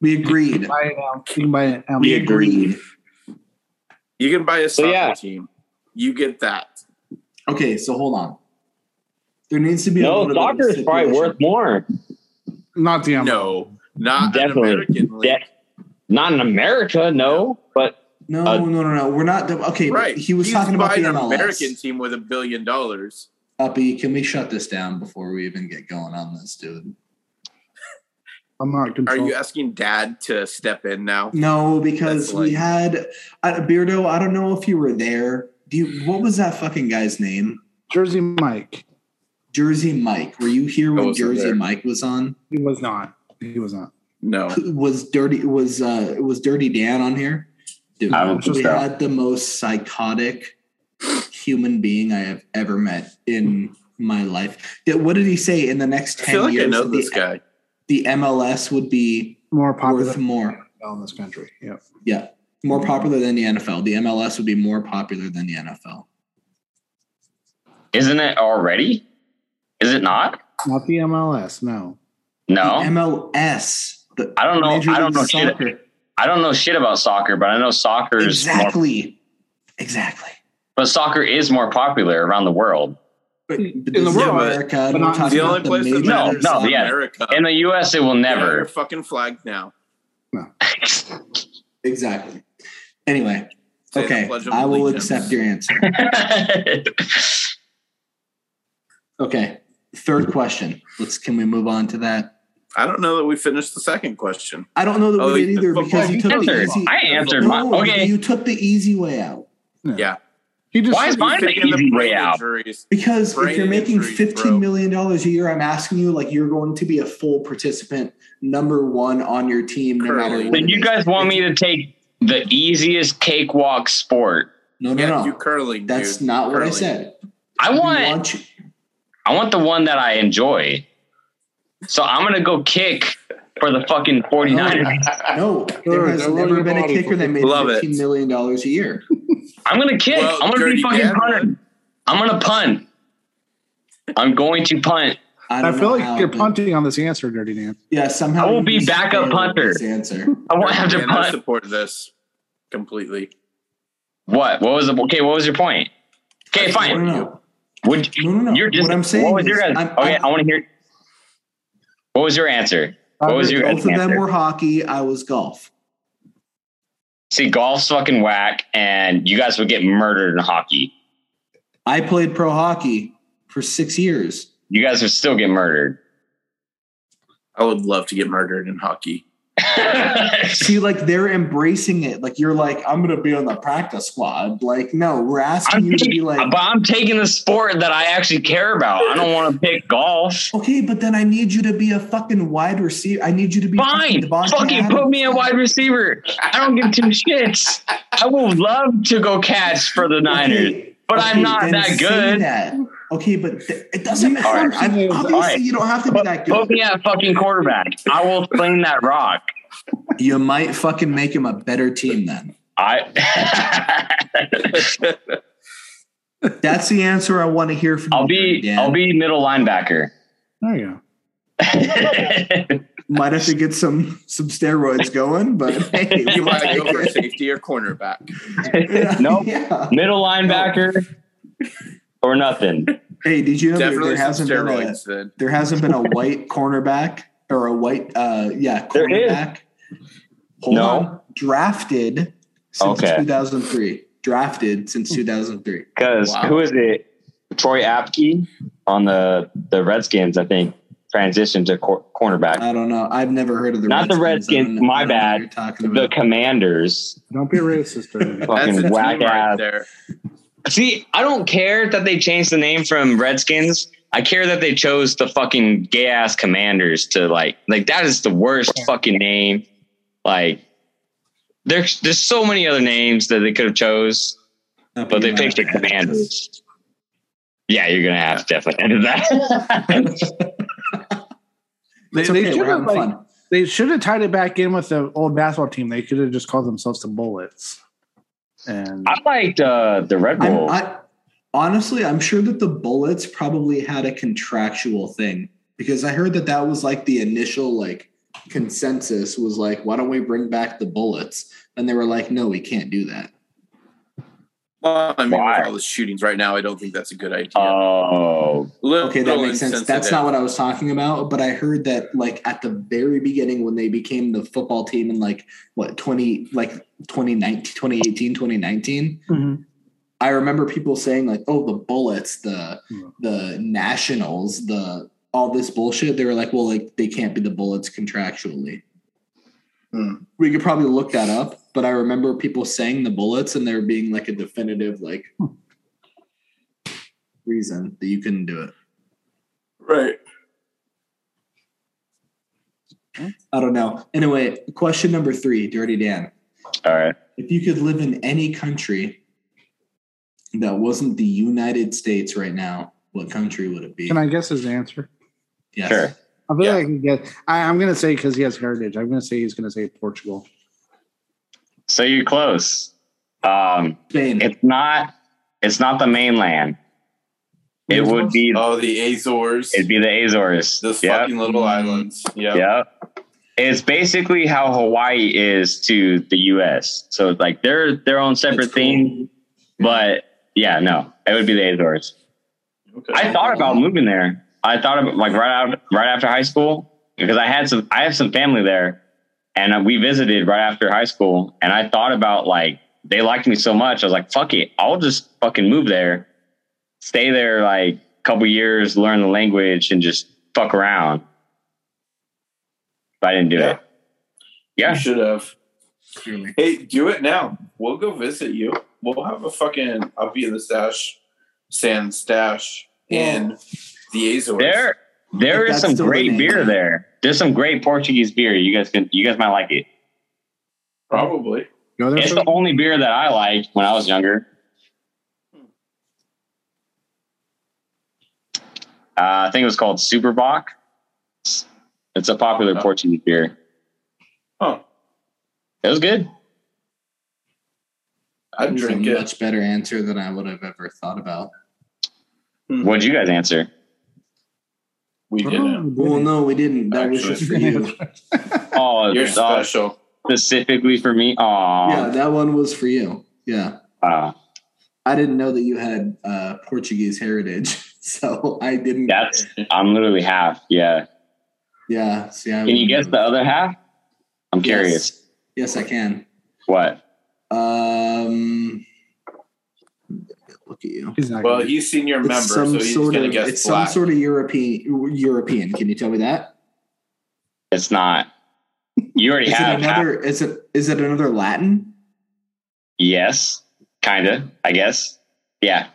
We agreed. Buy it, you can buy it, We We agreed. agreed. You can buy a soccer yeah. team. You get that. Okay, so hold on. There needs to be a No, little bit of soccer is probably worth more. not the No, not Definitely. an American league. De- not in America, no. But No, Uh, no, no, no. We're not. Okay, Right. He was He's talking about the MLS. American team with a billion dollars. Uppy, can we shut this down before we even get going on this, dude? (laughs) I'm not Are you asking dad to step in now? No, because That's we had uh, Beardo. I don't know if you were there. Do you? What was that fucking guy's name? Jersey Mike. Jersey Mike. Were you here when Jersey there. Mike was on? He was not. He was not. No. (laughs) Was dirty? Was uh was Dirty Dan on here? Dude, I don't we think so. had the most psychotic human being I have ever met in my life. What did he say? In the next I ten feel like I years, know the, this guy. the MLS would be More popular worth more. in this country. Yeah. Yeah, more popular than the NFL. The MLS would be more popular than the NFL. isn't it already? Is it not? Not the MLS. No. No. The MLS. The I don't know. Major I don't League know shit. Soccer. I don't know shit about soccer, but I know soccer is more. Exactly. Exactly. But soccer is more popular around the world. But, but In the world, America. but not- The only about place that major No, no, is yeah. America. In the U.S., it will Get never. your fucking flag now. No. (laughs) Exactly. Anyway, Say okay, I will Allegiance. accept your answer. (laughs) Okay, third question. Let's. Can we move on to that? I don't know that we finished the second question. I don't know that Oh, we did either because you I took the easy. I answered my. No, Okay. you took the easy way out. Yeah. He just Why is said- mine the easy way out? injuries. Because if you're making injuries, fifteen bro. million dollars a year, I'm asking you like you're going to be a full participant, number one on your team, no matter what. Then it you is. guys want me to take the easiest cakewalk sport? No, no, Yeah, no. you curling. That's dude. not what I said. I want. want I want the one that I enjoy. So I'm gonna go kick for the fucking 49ers. (laughs) No, there has never been a kicker that made Love it. fifteen million dollars a year. (laughs) I'm gonna kick. Well, I'm gonna be fucking Dan punter. I'm gonna punt. I'm going to punt. I, I feel like how, you're punting on this answer, Dirty Dan. Yeah, somehow I will be backup failed punter. Answer. I won't have to And I punt. support this completely. What? What was the okay? What was your point? Okay, No, fine. no, no. Would No, no, no. you're just what I'm saying what was your guys? I'm- okay, I'm- I want to hear. What was your answer? What was your Both of them were hockey. I was golf. See, golf's fucking whack, and you guys would get murdered in hockey. I played pro hockey for six years. You guys would still get murdered. I would love to get murdered in hockey. (laughs) See, like they're embracing it. Like you're like, I'm gonna be on the practice squad. Like, no, we're asking I'm you to be like, but I'm taking the sport that I actually care about. I don't want to pick golf. okay, but then I need you to be a fucking wide receiver. I need you to be Fine, fucking Adams. put me in wide receiver. I don't give two shits. I would love to go catch for the Niners, Okay, but I'm not that good. that. Okay, but th- it doesn't matter. All right. I'm- obviously, right. you don't have to be Put, that put good. me at fucking quarterback. I will sling that rock. You might fucking make him a better team then. I (laughs) That's the answer I want to hear from I'll you. be Dan. I'll be middle linebacker. There you go. (laughs) Might have to get some some steroids going, but (laughs) hey, You we'll want go for safety or cornerback? Yeah, Nope. yeah. middle linebacker or nothing. (laughs) Hey, did you know there, Definitely there hasn't been a steroids there hasn't been a white cornerback or a white uh yeah cornerback. Hold No. on. Drafted since Okay. 2003. Drafted since 2003. Because Wow. who is it? Troy Apke on the the Redskins, I think, transitioned to cor- cornerback. I don't know. I've never heard of the Not the Redskins, my I don't know what bad. The about. Commanders, Don't be racist. Ernie. That's fucking a whack right ass. there. See, I don't care that they changed the name from Redskins. I care that they chose the fucking gay ass Commanders to like like that is the worst fucking name. Like there's there's so many other names that they could have chose, but they picked the. Commanders. Yeah, you're gonna have to definitely edit that. (laughs) They, It's they should have like, they should have tied it back in with the old basketball team. They could have just called themselves the Bullets. And I liked uh, the Red I'm, I, honestly, I'm sure that the Bullets probably had a contractual thing because I heard that that was like the initial like consensus was like, why don't we bring back the Bullets? And they were like, no, we can't do that. Well, I mean, Why? with all the shootings right now, I don't think that's a good idea. oh, Little Okay, that makes sense. That's not what I was talking about, but I heard that like at the very beginning when they became the football team in like what 20 like 2019 2018 2019 Mhm. I remember people saying like oh the bullets the Yeah. the nationals the all this bullshit they were like well like they can't be the bullets contractually Hmm. we could probably look that up but I remember people saying the bullets and there being like a definitive like hmm. reason that you couldn't do it right. I don't know. Anyway, question number three, Dirty Dan. all right. If you could live in any country that wasn't the United States right now, what country would it be? can I guess his answer? yes. Sure. I feel Yeah. like I can get. I, I'm going to say because he has heritage. I'm going to say he's going to say Portugal. So you're close. Um, Spain. it's not. It's not the mainland. It would be. Oh, the Azores. It'd be the Azores. Those Yep. fucking little Mm. islands. Yeah. Yep. It's basically how Hawaii is to the U.S. So like they're their own separate cool. thing. But yeah, no, it would be the Azores. Okay. I thought about moving there. I thought about like right out right after high school because I had some I have some family there, and uh, we visited right after high school. And I thought about like they liked me so much. I was like, fuck it, I'll just fucking move there, stay there like a couple years, learn the language, and just fuck around. But I didn't do Yeah. it. Yeah, You should have. Hey, do it now. We'll go visit you. We'll have a fucking. I'll be in the stash, sand stash in the Azores. there there If is that's some great name. beer there. There's some great Portuguese beer. You guys can you guys might like it. Probably. Go there. It's for- the only beer that I liked when I was younger. Uh, I think it was called Super Bock. It's a popular Oh. Portuguese beer. Huh. It was good. I'd That was a drink it. much better answer than I would have ever thought about. What'd you guys answer? We didn't. Well, no, we didn't. That was just for you. (laughs) Oh, You're uh, special. specifically for me. Oh, yeah, Oh, that one was for you. Yeah. uh, I didn't know that you had uh, Portuguese heritage, (laughs) so I didn't. that's I'm literally half. Yeah. yeah. See, I Can you guess the other half? I'm Yes. curious. Yes, I can. What? Um, look at you. He's not Well, gonna- he's senior member, It's so some he's sort gonna of guess it's black. some sort of European European. Can you tell me that? It's not. You already Is it have half- another? Is it is it another Latin? yes, kind of. I guess. Yeah.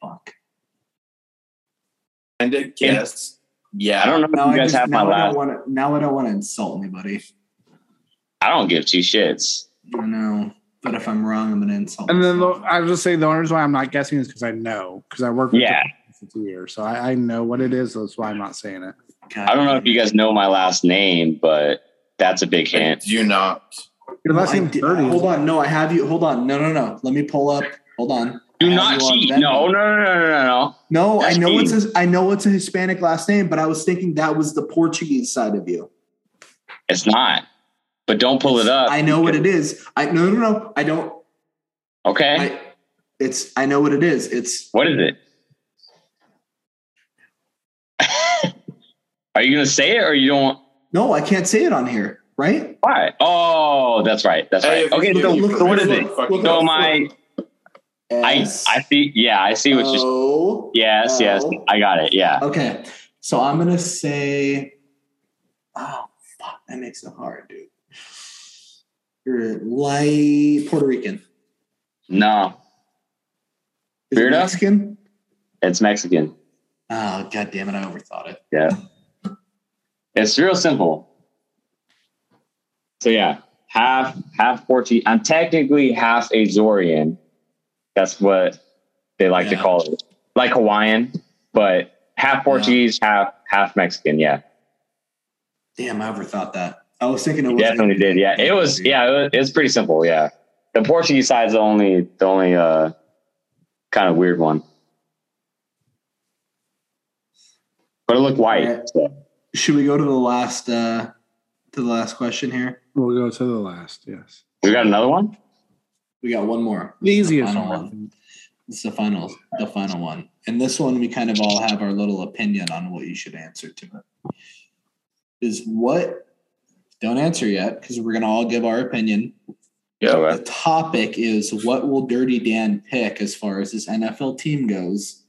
Fuck. And a guess. Yeah. I don't know if Now you I guys just, have my now I last. don't want to. Now I don't want to insult anybody. I don't give two shits. I know, but if I'm wrong, I'm gonna insult. And then the. I was just say the only reason why I'm not guessing is because I know because I work with Yeah. (laughs) for two years, so I, I know what it is. That's why I'm not saying it. God I don't know if you guys know my last name, but that's a big hint. Do not. Your last I name's did- Birdie. Hold on, no, I have you. Hold on, no, no, no. Let me pull up. Hold on. Do not cheat. No, no, no, no, no, no, no. No, That's I know cheating. it's a, I know it's a Hispanic last name, but I was thinking that was the Portuguese side of you. It's not. But don't pull it up. I know what it is. I no, no, no. I don't. Okay. I. It's. I know what it is. It's. what is it? (laughs) Are you gonna say it or you don't? No, I can't say it on here. Right? Why? Oh, that's right. That's right. if Okay, you- so, look- so what is it? look- look- So my, I, S I see. Yeah, I see what you. O- Yes, yes, I got it. Yeah. Okay, so I'm gonna say. Oh fuck! That makes it hard, dude. You're light Puerto Rican. No, Is it Weirdo? Mexican? it's Mexican. Oh god damn it! I overthought it. Yeah. It's real simple. So yeah, half half Portuguese. I'm technically half Azorean. That's what they like to call it, like Hawaiian, but half Portuguese, half half Mexican. Yeah, Damn, I overthought that. I was thinking it was definitely did. Yeah, it was. Yeah, it was, it's pretty simple. Yeah, the Portuguese side's the only the only uh kind of weird one, but it looked white. Alright. So. Should we go to the last uh to the last question here? We'll go to the last. Yes, We got another one. We got one more. the easiest Final one. one. This is the final the final one. And this one we kind of all have our little opinion on what you should answer to it. Is what don't answer yet because we're gonna all give our opinion. Okay. The topic is what will Dirty Dan pick as far as his NFL team goes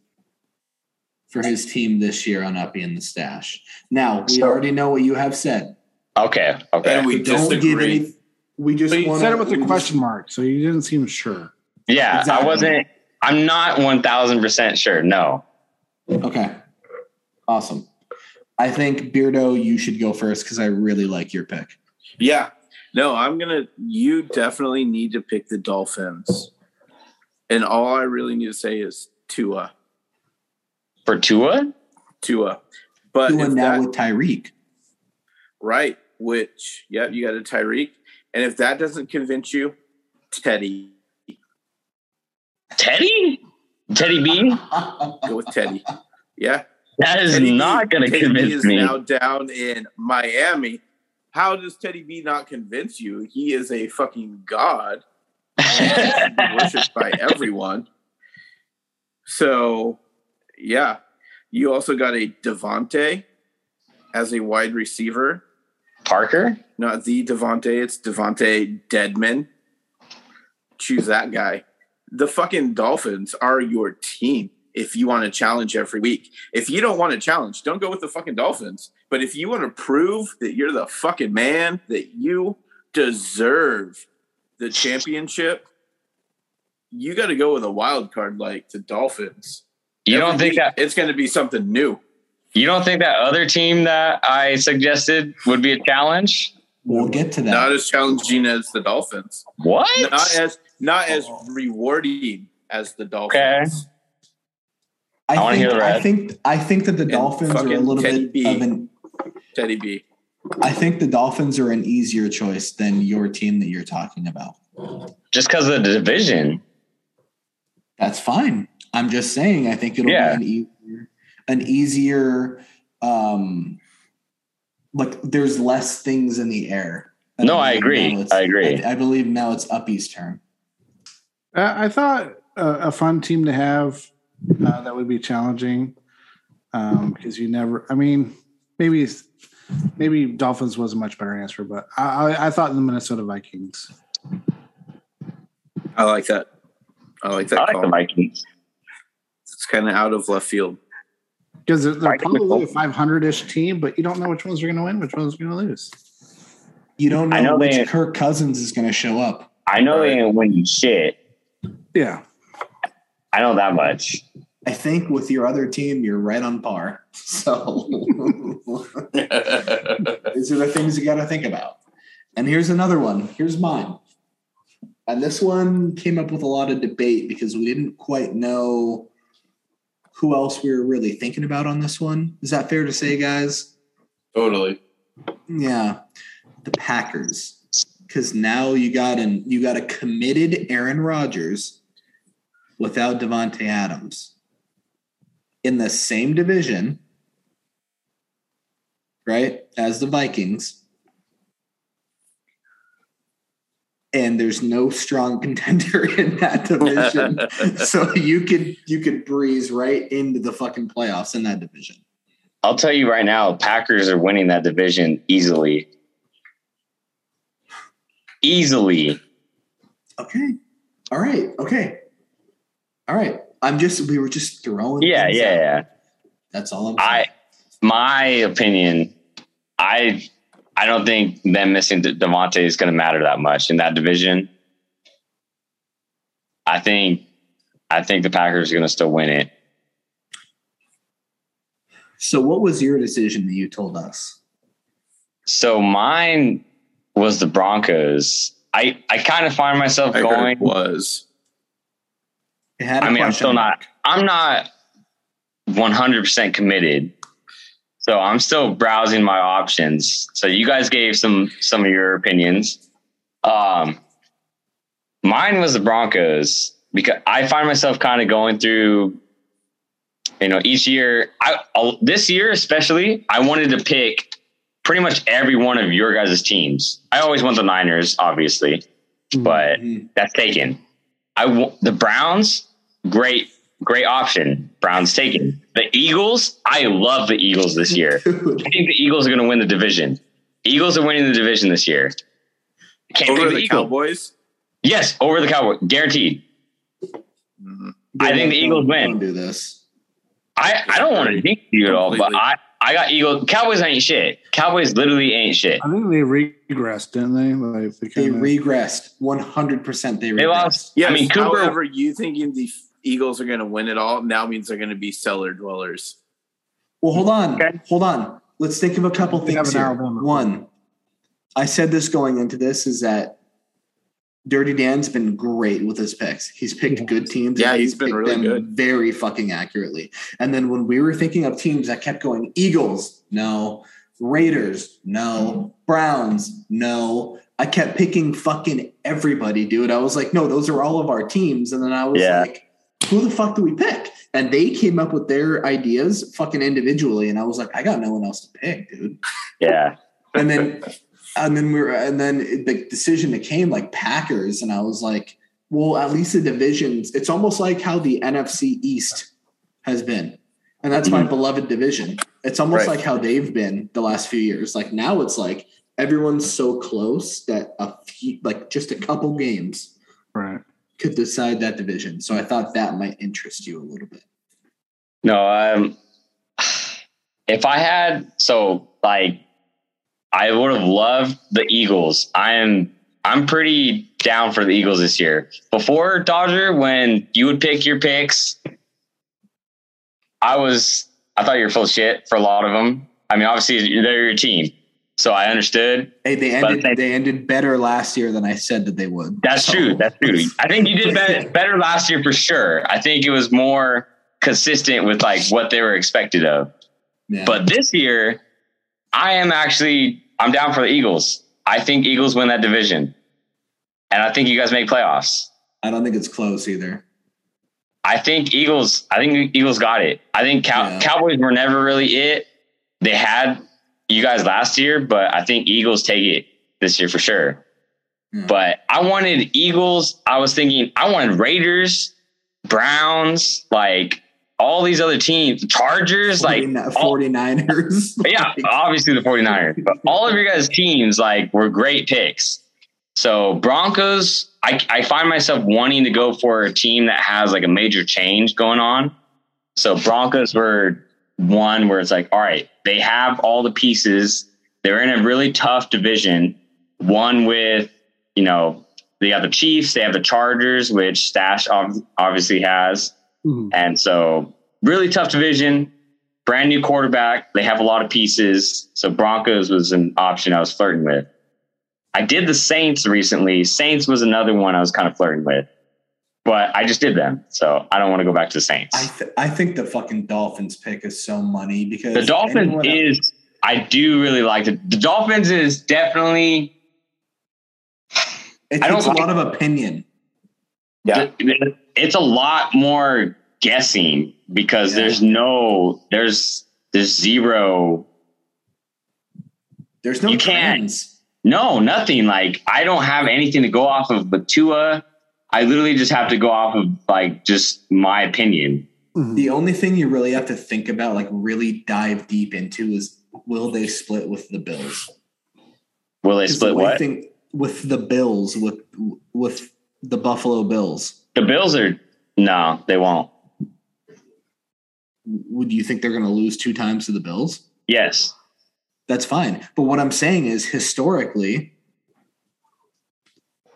for his team this year on Uppy in the stash. Now we So- already know what you have said. Okay. Okay. And we But don't give disagree. any. We just But you wanna- said it with we a just- question mark, so you didn't seem sure. Yeah, Exactly. I wasn't. I'm not one thousand percent sure. No. Okay. Awesome. I think Beardo, you should go first because I really like your pick. Yeah. No, I'm gonna. You definitely need to pick the Dolphins, and all I really need to say is Tua, For Tua, Tua. But Doing now that, with Tyreek. right, which yeah, you got a Tyreek, and if that doesn't convince you, Teddy, Teddy, Teddy B. go with Teddy. Yeah, That is Teddy not going to Teddy B convince is me. now down in Miami. How does Teddy B not convince you? He is a fucking god. worshipped by (laughs) everyone. So, yeah, you also got a Devonte as a wide receiver. Parker. Not the Devonte, it's Devonte Deadman. Choose that guy. The fucking Dolphins are your team if you want to challenge every week. If you don't want to challenge, don't go with the fucking Dolphins. But if you want to prove that you're the fucking man, that you deserve the championship, you got to go with a wild card like the Dolphins. You don't think that it's going to be something new? you don't think that other team that I suggested would be a challenge? We'll get to that. Not as challenging as the Dolphins. What? Not as not as rewarding as the Dolphins. I, I wanna think, hear the I think I think that the And Dolphins are a little Teddy bit B. of an Teddy B. I think the Dolphins are an easier choice than your team that you're talking about. Just because of the division. That's fine. I'm just saying I think it'll Yeah. be an easier an easier um like there's less things in the air. And No, I agree. I agree. I, I believe now it's Uppy's turn. Uh, I thought uh, a fun team to have uh, that would be challenging because you never. I mean, maybe maybe Dolphins was a much better answer, but I, I, I thought the Minnesota Vikings. I like that. I like that I like call. the Vikings. It's kind of out of left field. because they're, they're probably a 500 ish team, but you don't know which ones are going to win, which ones are going to lose. You don't know, I know which they- Kirk Cousins is going to show up. I know they ain't winning shit. Yeah. I know that much. I think with your other team, you're right on par. (laughs) So these are the things you got to think about. And here's another one. Here's mine. And this one came up with a lot of debate because we didn't quite know who else we were really thinking about on this one. Is that fair to say, guys? totally. Yeah, the Packers. Because now you got an you got a committed Aaron Rodgers without Davante Adams in the same division, right? As the Vikings. And there's no strong (laughs) contender in that division. (laughs) so you could you could breeze right into the fucking playoffs in that division. I'll tell you right now, Packers are winning that division easily. Easily. Okay. All right. Okay. All right. I'm just we were just throwing. Yeah, yeah, out. yeah. That's all I'm I my opinion, I I don't think them missing De- Davante is going to matter that much in that division. I think I think the Packers are going to still win it. so what was your decision that you told us? So mine was the Broncos. I I kind of find myself I going. heard was. It had a I mean, I'm still not. I'm not 100 percent committed. So I'm still browsing my options. So you guys gave some some of your opinions. Um, mine was the Broncos because I find myself kind of going through. You know, each year, I I'll- this year especially, I wanted to pick pretty much every one of your guys' teams. I always want the Niners, obviously, but Mhm. that's taken. I w- the Browns, great, great option. Browns taken. The Eagles, I love the Eagles this year. (laughs) I think the Eagles are going to win the division. Eagles are winning the division this year. Can't Over pick the Cowboys? Yes, over the Cowboys, guaranteed. Mhm. I think the Eagles win. Don't this. I, I don't want to think you at all, but I, I got Eagles. Cowboys ain't shit. Cowboys literally ain't shit. I think they regressed, didn't they? Like they They regressed. One hundred percent. They regressed. They lost. Yes, I mean, Cooper. however, you thinking the Eagles are going to win it all now means they're going to be cellar dwellers. Well, hold on. Okay. Hold on. Let's think of a couple We things here. One, I said this going into this is that Dirty Dan's been great with his picks. He's picked Yeah. good teams. Yeah, and he's been picked really them good. very fucking accurately. And then when we were thinking of teams, I kept going Eagles, no. Raiders, no. Browns, no. I kept picking fucking everybody, dude. I was like, no, those are all of our teams. And then I was Yeah. like, who the fuck do we pick? And they came up with their ideas fucking individually. And I was like, I got no one else to pick, dude. Yeah. And then, and then we were, and then the decision that came like Packers. And I was like, well, at least the divisions, it's almost like how the NFC East has been. And that's my mm-hmm. beloved division. It's almost Right. like how they've been the last few years. Like now it's like everyone's so close that a few, like just a couple games right. Could decide that division. So I thought that might interest you a little bit. No, um, if I had so like, I would have loved the Eagles. I am I'm pretty down for the Eagles this year. Before Dodger, when you would pick your picks, I was I thought you were full shit for a lot of them. I mean, obviously they're your team, so I understood. Hey, they ended they- they ended better last year than I said that they would. That's So- true. That's true. (laughs) I think you did better, better last year for sure. I think it was more consistent with like what they were expected of. Yeah. But this year, I am actually I'm down for the Eagles. I think Eagles win that division, and I think you guys make playoffs. I don't think it's close either. I think Eagles. I think Eagles got it. I think Cow- Yeah. Cowboys were never really it. They had you guys last year, but I think Eagles take it this year for sure. Yeah. But I wanted Eagles. I was thinking I wanted Raiders, Browns, like all these other teams, Chargers, like 49 all- 49ers. (laughs) yeah, (laughs) obviously the 49ers, but all of your guys' teams like were great picks. So Broncos, I, I find myself wanting to go for a team that has like a major change going on. So Broncos were one where it's like, all right, they have all the pieces. They're in a really tough division. One with, you know, they have the Chiefs, they have the Chargers, which Stash ob- obviously has. Mhm. And so, really tough division, brand new quarterback. They have a lot of pieces. So, Broncos was an option I was flirting with. I did the Saints recently. Saints was another one I was kind of flirting with, but I just did them. So, I don't want to go back to the Saints. I th- I think the fucking Dolphins pick is so money because the Dolphins anyone- is, I do really like it. The Dolphins is definitely, It's, I don't takes a lot of opinion. Yeah. it's a lot more guessing because Yeah. there's no, there's, there's zero There's no You can't. No, nothing. Like I don't have anything to go off of but Tua. I literally just have to go off of like just my opinion. Mhm. The only thing you really have to think about, like really dive deep into, is will they split with the Bills? Will they split the what? thing- with the Bills with with the Buffalo Bills? the Bills are no, they won't. Would you think they're going to lose two times to the Bills? Yes. That's fine. But what I'm saying is historically,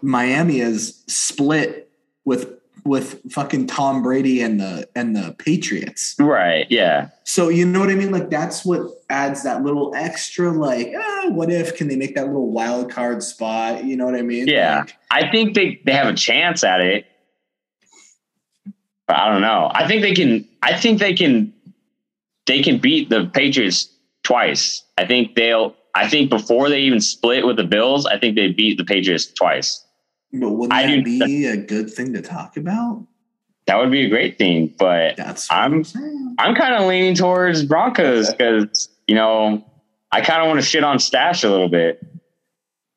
Miami is split with with fucking Tom Brady and the and the Patriots. Right. Yeah. So you know what I mean? Like that's what adds that little extra like, ah, what if can they make that little wild card spot? You know what I mean? Yeah. Like, I think they, they have a chance at it. But I don't know. I think they can I think they can they can beat the Patriots twice. I think they'll I think before they even split with the Bills, I think they beat the Patriots twice. But wouldn't I that do- be a good thing to talk about? That would be a great thing, but That's what I'm- I'm. I'm kind of leaning towards Broncos because you know I kind of want to shit on Stash a little bit.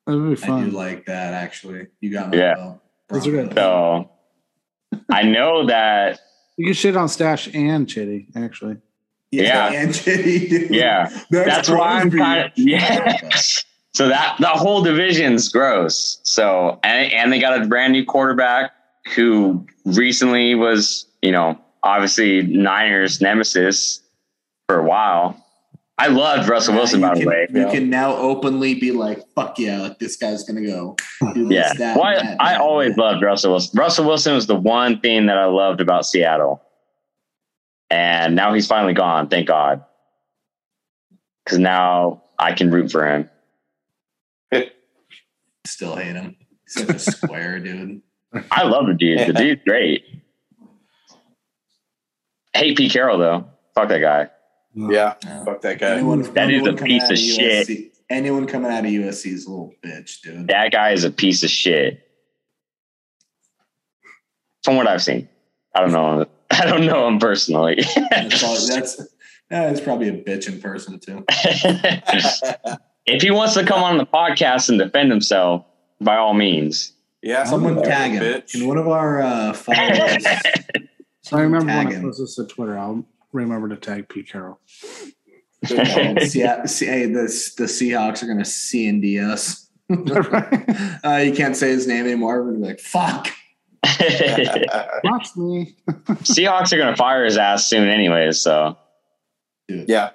That would be fun. I do like that actually. You got my Yeah. vote. Those are good. Broncos. So I know that you can shit on Stash and Chitty, actually. Yeah. and Chitty, dude. yeah, that's why I'm Crosby. kind of (laughs) yeah. So that the whole division's gross. So and and they got a brand new quarterback who recently was you know obviously Niners nemesis for a while. I loved Russell Wilson you by the way. You can now openly be like, "Fuck yeah!" Like this guy's gonna go. Do Yeah. that, Well, that, I, I always that. loved Russell Wilson. Russell Wilson was the one thing that I loved about Seattle. And now he's finally gone, thank God. Because now I can root for him. Still hate him. He's such a square, dude. I love the dude. The dude's great. hate Pete Carroll though. Fuck that guy. Yeah. Yeah. Fuck that guy. Anyone, That is a anyone coming piece out of shit. USC Anyone coming out of USC is a little bitch, dude. That guy is a piece of shit. From what I've seen. I don't know. (laughs) I don't know him personally. That's, probably, that's (laughs) that's probably a bitch in person too. (laughs) if he wants to come on the podcast and defend himself, by all means. yeah. Someone tag him. Bitch. Can one of our uh, (laughs) followers? So I remember tag when I him. post this to Twitter, I'll remember to tag Pete Carroll. yeah, (laughs) see, hey, the the Seahawks are gonna C and D us. (laughs) uh, you can't say his name anymore. We're gonna be like, "Fuck." Watch me. Seahawks are going to fire his ass soon, anyways. So yeah.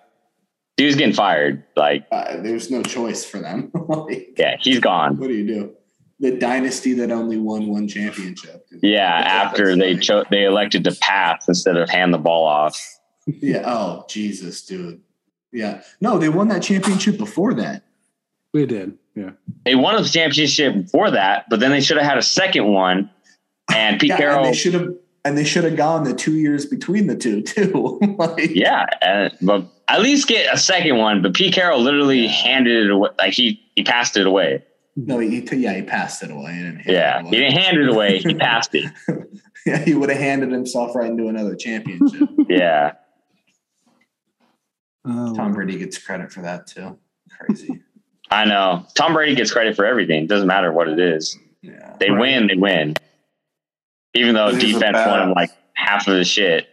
Dude's getting fired. Like, Uh, there's no choice for them. (laughs) like, yeah, he's gone. what do you do? The dynasty that only won one championship. Yeah, (laughs) after they cho- they elected to pass instead of hand the ball off. (laughs) Yeah. Oh Jesus, dude. Yeah. No, they won that championship before that. We did. Yeah. They won the championship before that, but then they should have had a second one. And Pete yeah, Carroll, and they should have and they should have gone the two years between the two (laughs) too. like, yeah, uh, but at least get a second one. But Pete Carroll literally Yeah. handed it away. Like he he passed it away. No, he, he yeah he passed it away. He didn't Yeah, it he didn't hand it away. He (laughs) passed it. yeah, he would have handed himself right into another championship. Yeah, Oh, Tom Brady gets credit for that too. Crazy. (laughs) I know. Tom Brady gets credit for everything. Doesn't matter what it is. Yeah. They Right. win, they win. Even though This defense won him like half of the shit.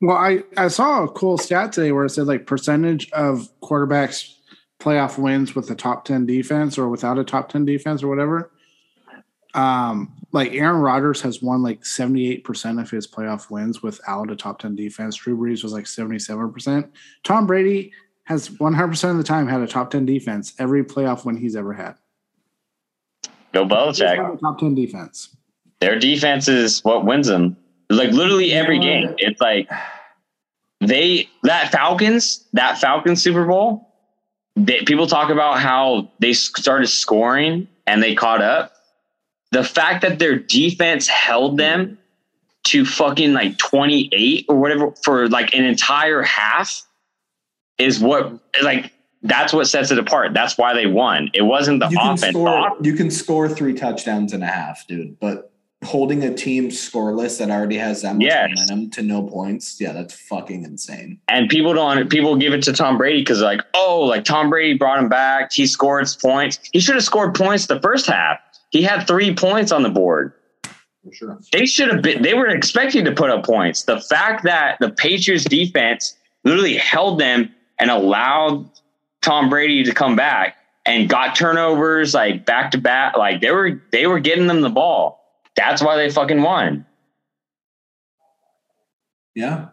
Well, I, I saw a cool stat today where it said like percentage of quarterbacks playoff wins with the top 10 defense or without a top 10 defense or whatever. Um, like Aaron Rodgers has won like 78% of his playoff wins without a top 10 defense. Drew Brees was like 77%. Tom Brady has 100% of the time had a top 10 defense every playoff win he's ever had. Go He's had Belichick. a top 10 defense. Their defense is what wins them. Like literally every game. It's like they that Falcons, that Falcons Super Bowl. They, people talk about how they started scoring and they caught up. The fact that their defense held them to fucking like 28 or whatever for like an entire half is what like that's what sets it apart. That's why they won. It wasn't the you can offense. score. You can score three touchdowns and a half, dude. But holding a team scoreless that already has that much Yes. momentum to no points, yeah, that's fucking insane. and people don't people give it to Tom Brady because like oh like Tom Brady brought him back he scored points he should have scored points the first half he had three points on the board For sure. they should have been they were expecting to put up points the fact that the Patriots defense literally held them and allowed Tom Brady to come back and got turnovers like back to back like they were they were getting them the ball that's why they fucking won Yeah.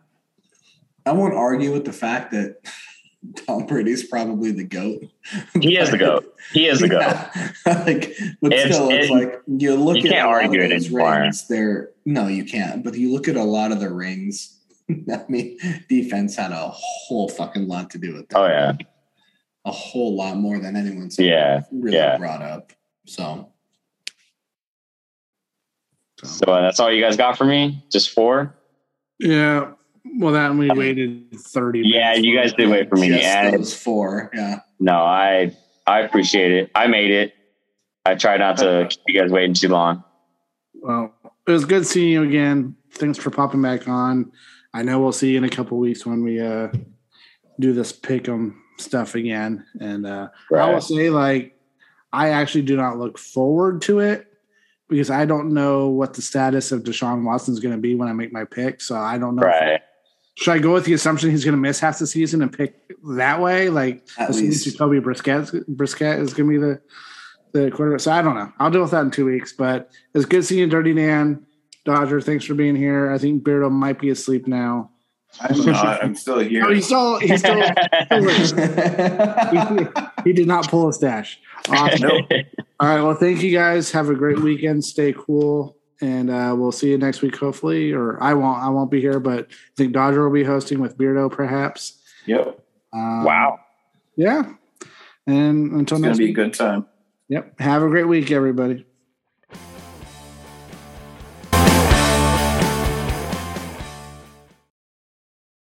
I won't argue with the fact that (laughs) Tom Brady's probably the GOAT. he is the goat he is the goat Yeah. (laughs) like, but It's- still, it's it- like you look you at can't argue it anymore. rings. They're no, you can't. But you look at a lot of the rings. (laughs) I mean, defense had a whole fucking lot to do with that. oh yeah A whole lot more than anyone's Yeah, really yeah. brought up. So So uh, that's all you guys got for me? Just four? Yeah. Well, that we waited 30 Yeah, you guys did wait for me. just And those four. Yeah. no, I I appreciate it. I made it. I tried not to keep you guys waiting too long. Well, it was good seeing you again. Thanks for popping back on. I know we'll see you in a couple weeks when we uh do this pick 'em stuff again. And uh I will say, like, I actually do not look forward to it because I don't know what the status of Deshaun Watson is going to be when I make my pick. So I don't know. if- Right. should I go with the assumption he's going to miss half the season and pick that way? Like, At least. Jacoby Brissett, Brissett is going to be the the quarterback. So I don't know. I'll deal with that in two weeks. But it's good seeing you, Dirty Dan. Dodger, thanks for being here. I think Beardo might be asleep now. I'm not. I'm still here. Oh, he's still he's still he, (laughs) (laughs) he did not pull a stash. Awesome. All right. Well, thank you guys. Have a great weekend. Stay cool, and uh, we'll see you next week. Hopefully, or I won't. I won't be here, but I think Dodger will be hosting with Beardo, perhaps. Yep. Um, wow. Yeah. And until It's gonna next be a good time. Yep. Have a great week, everybody.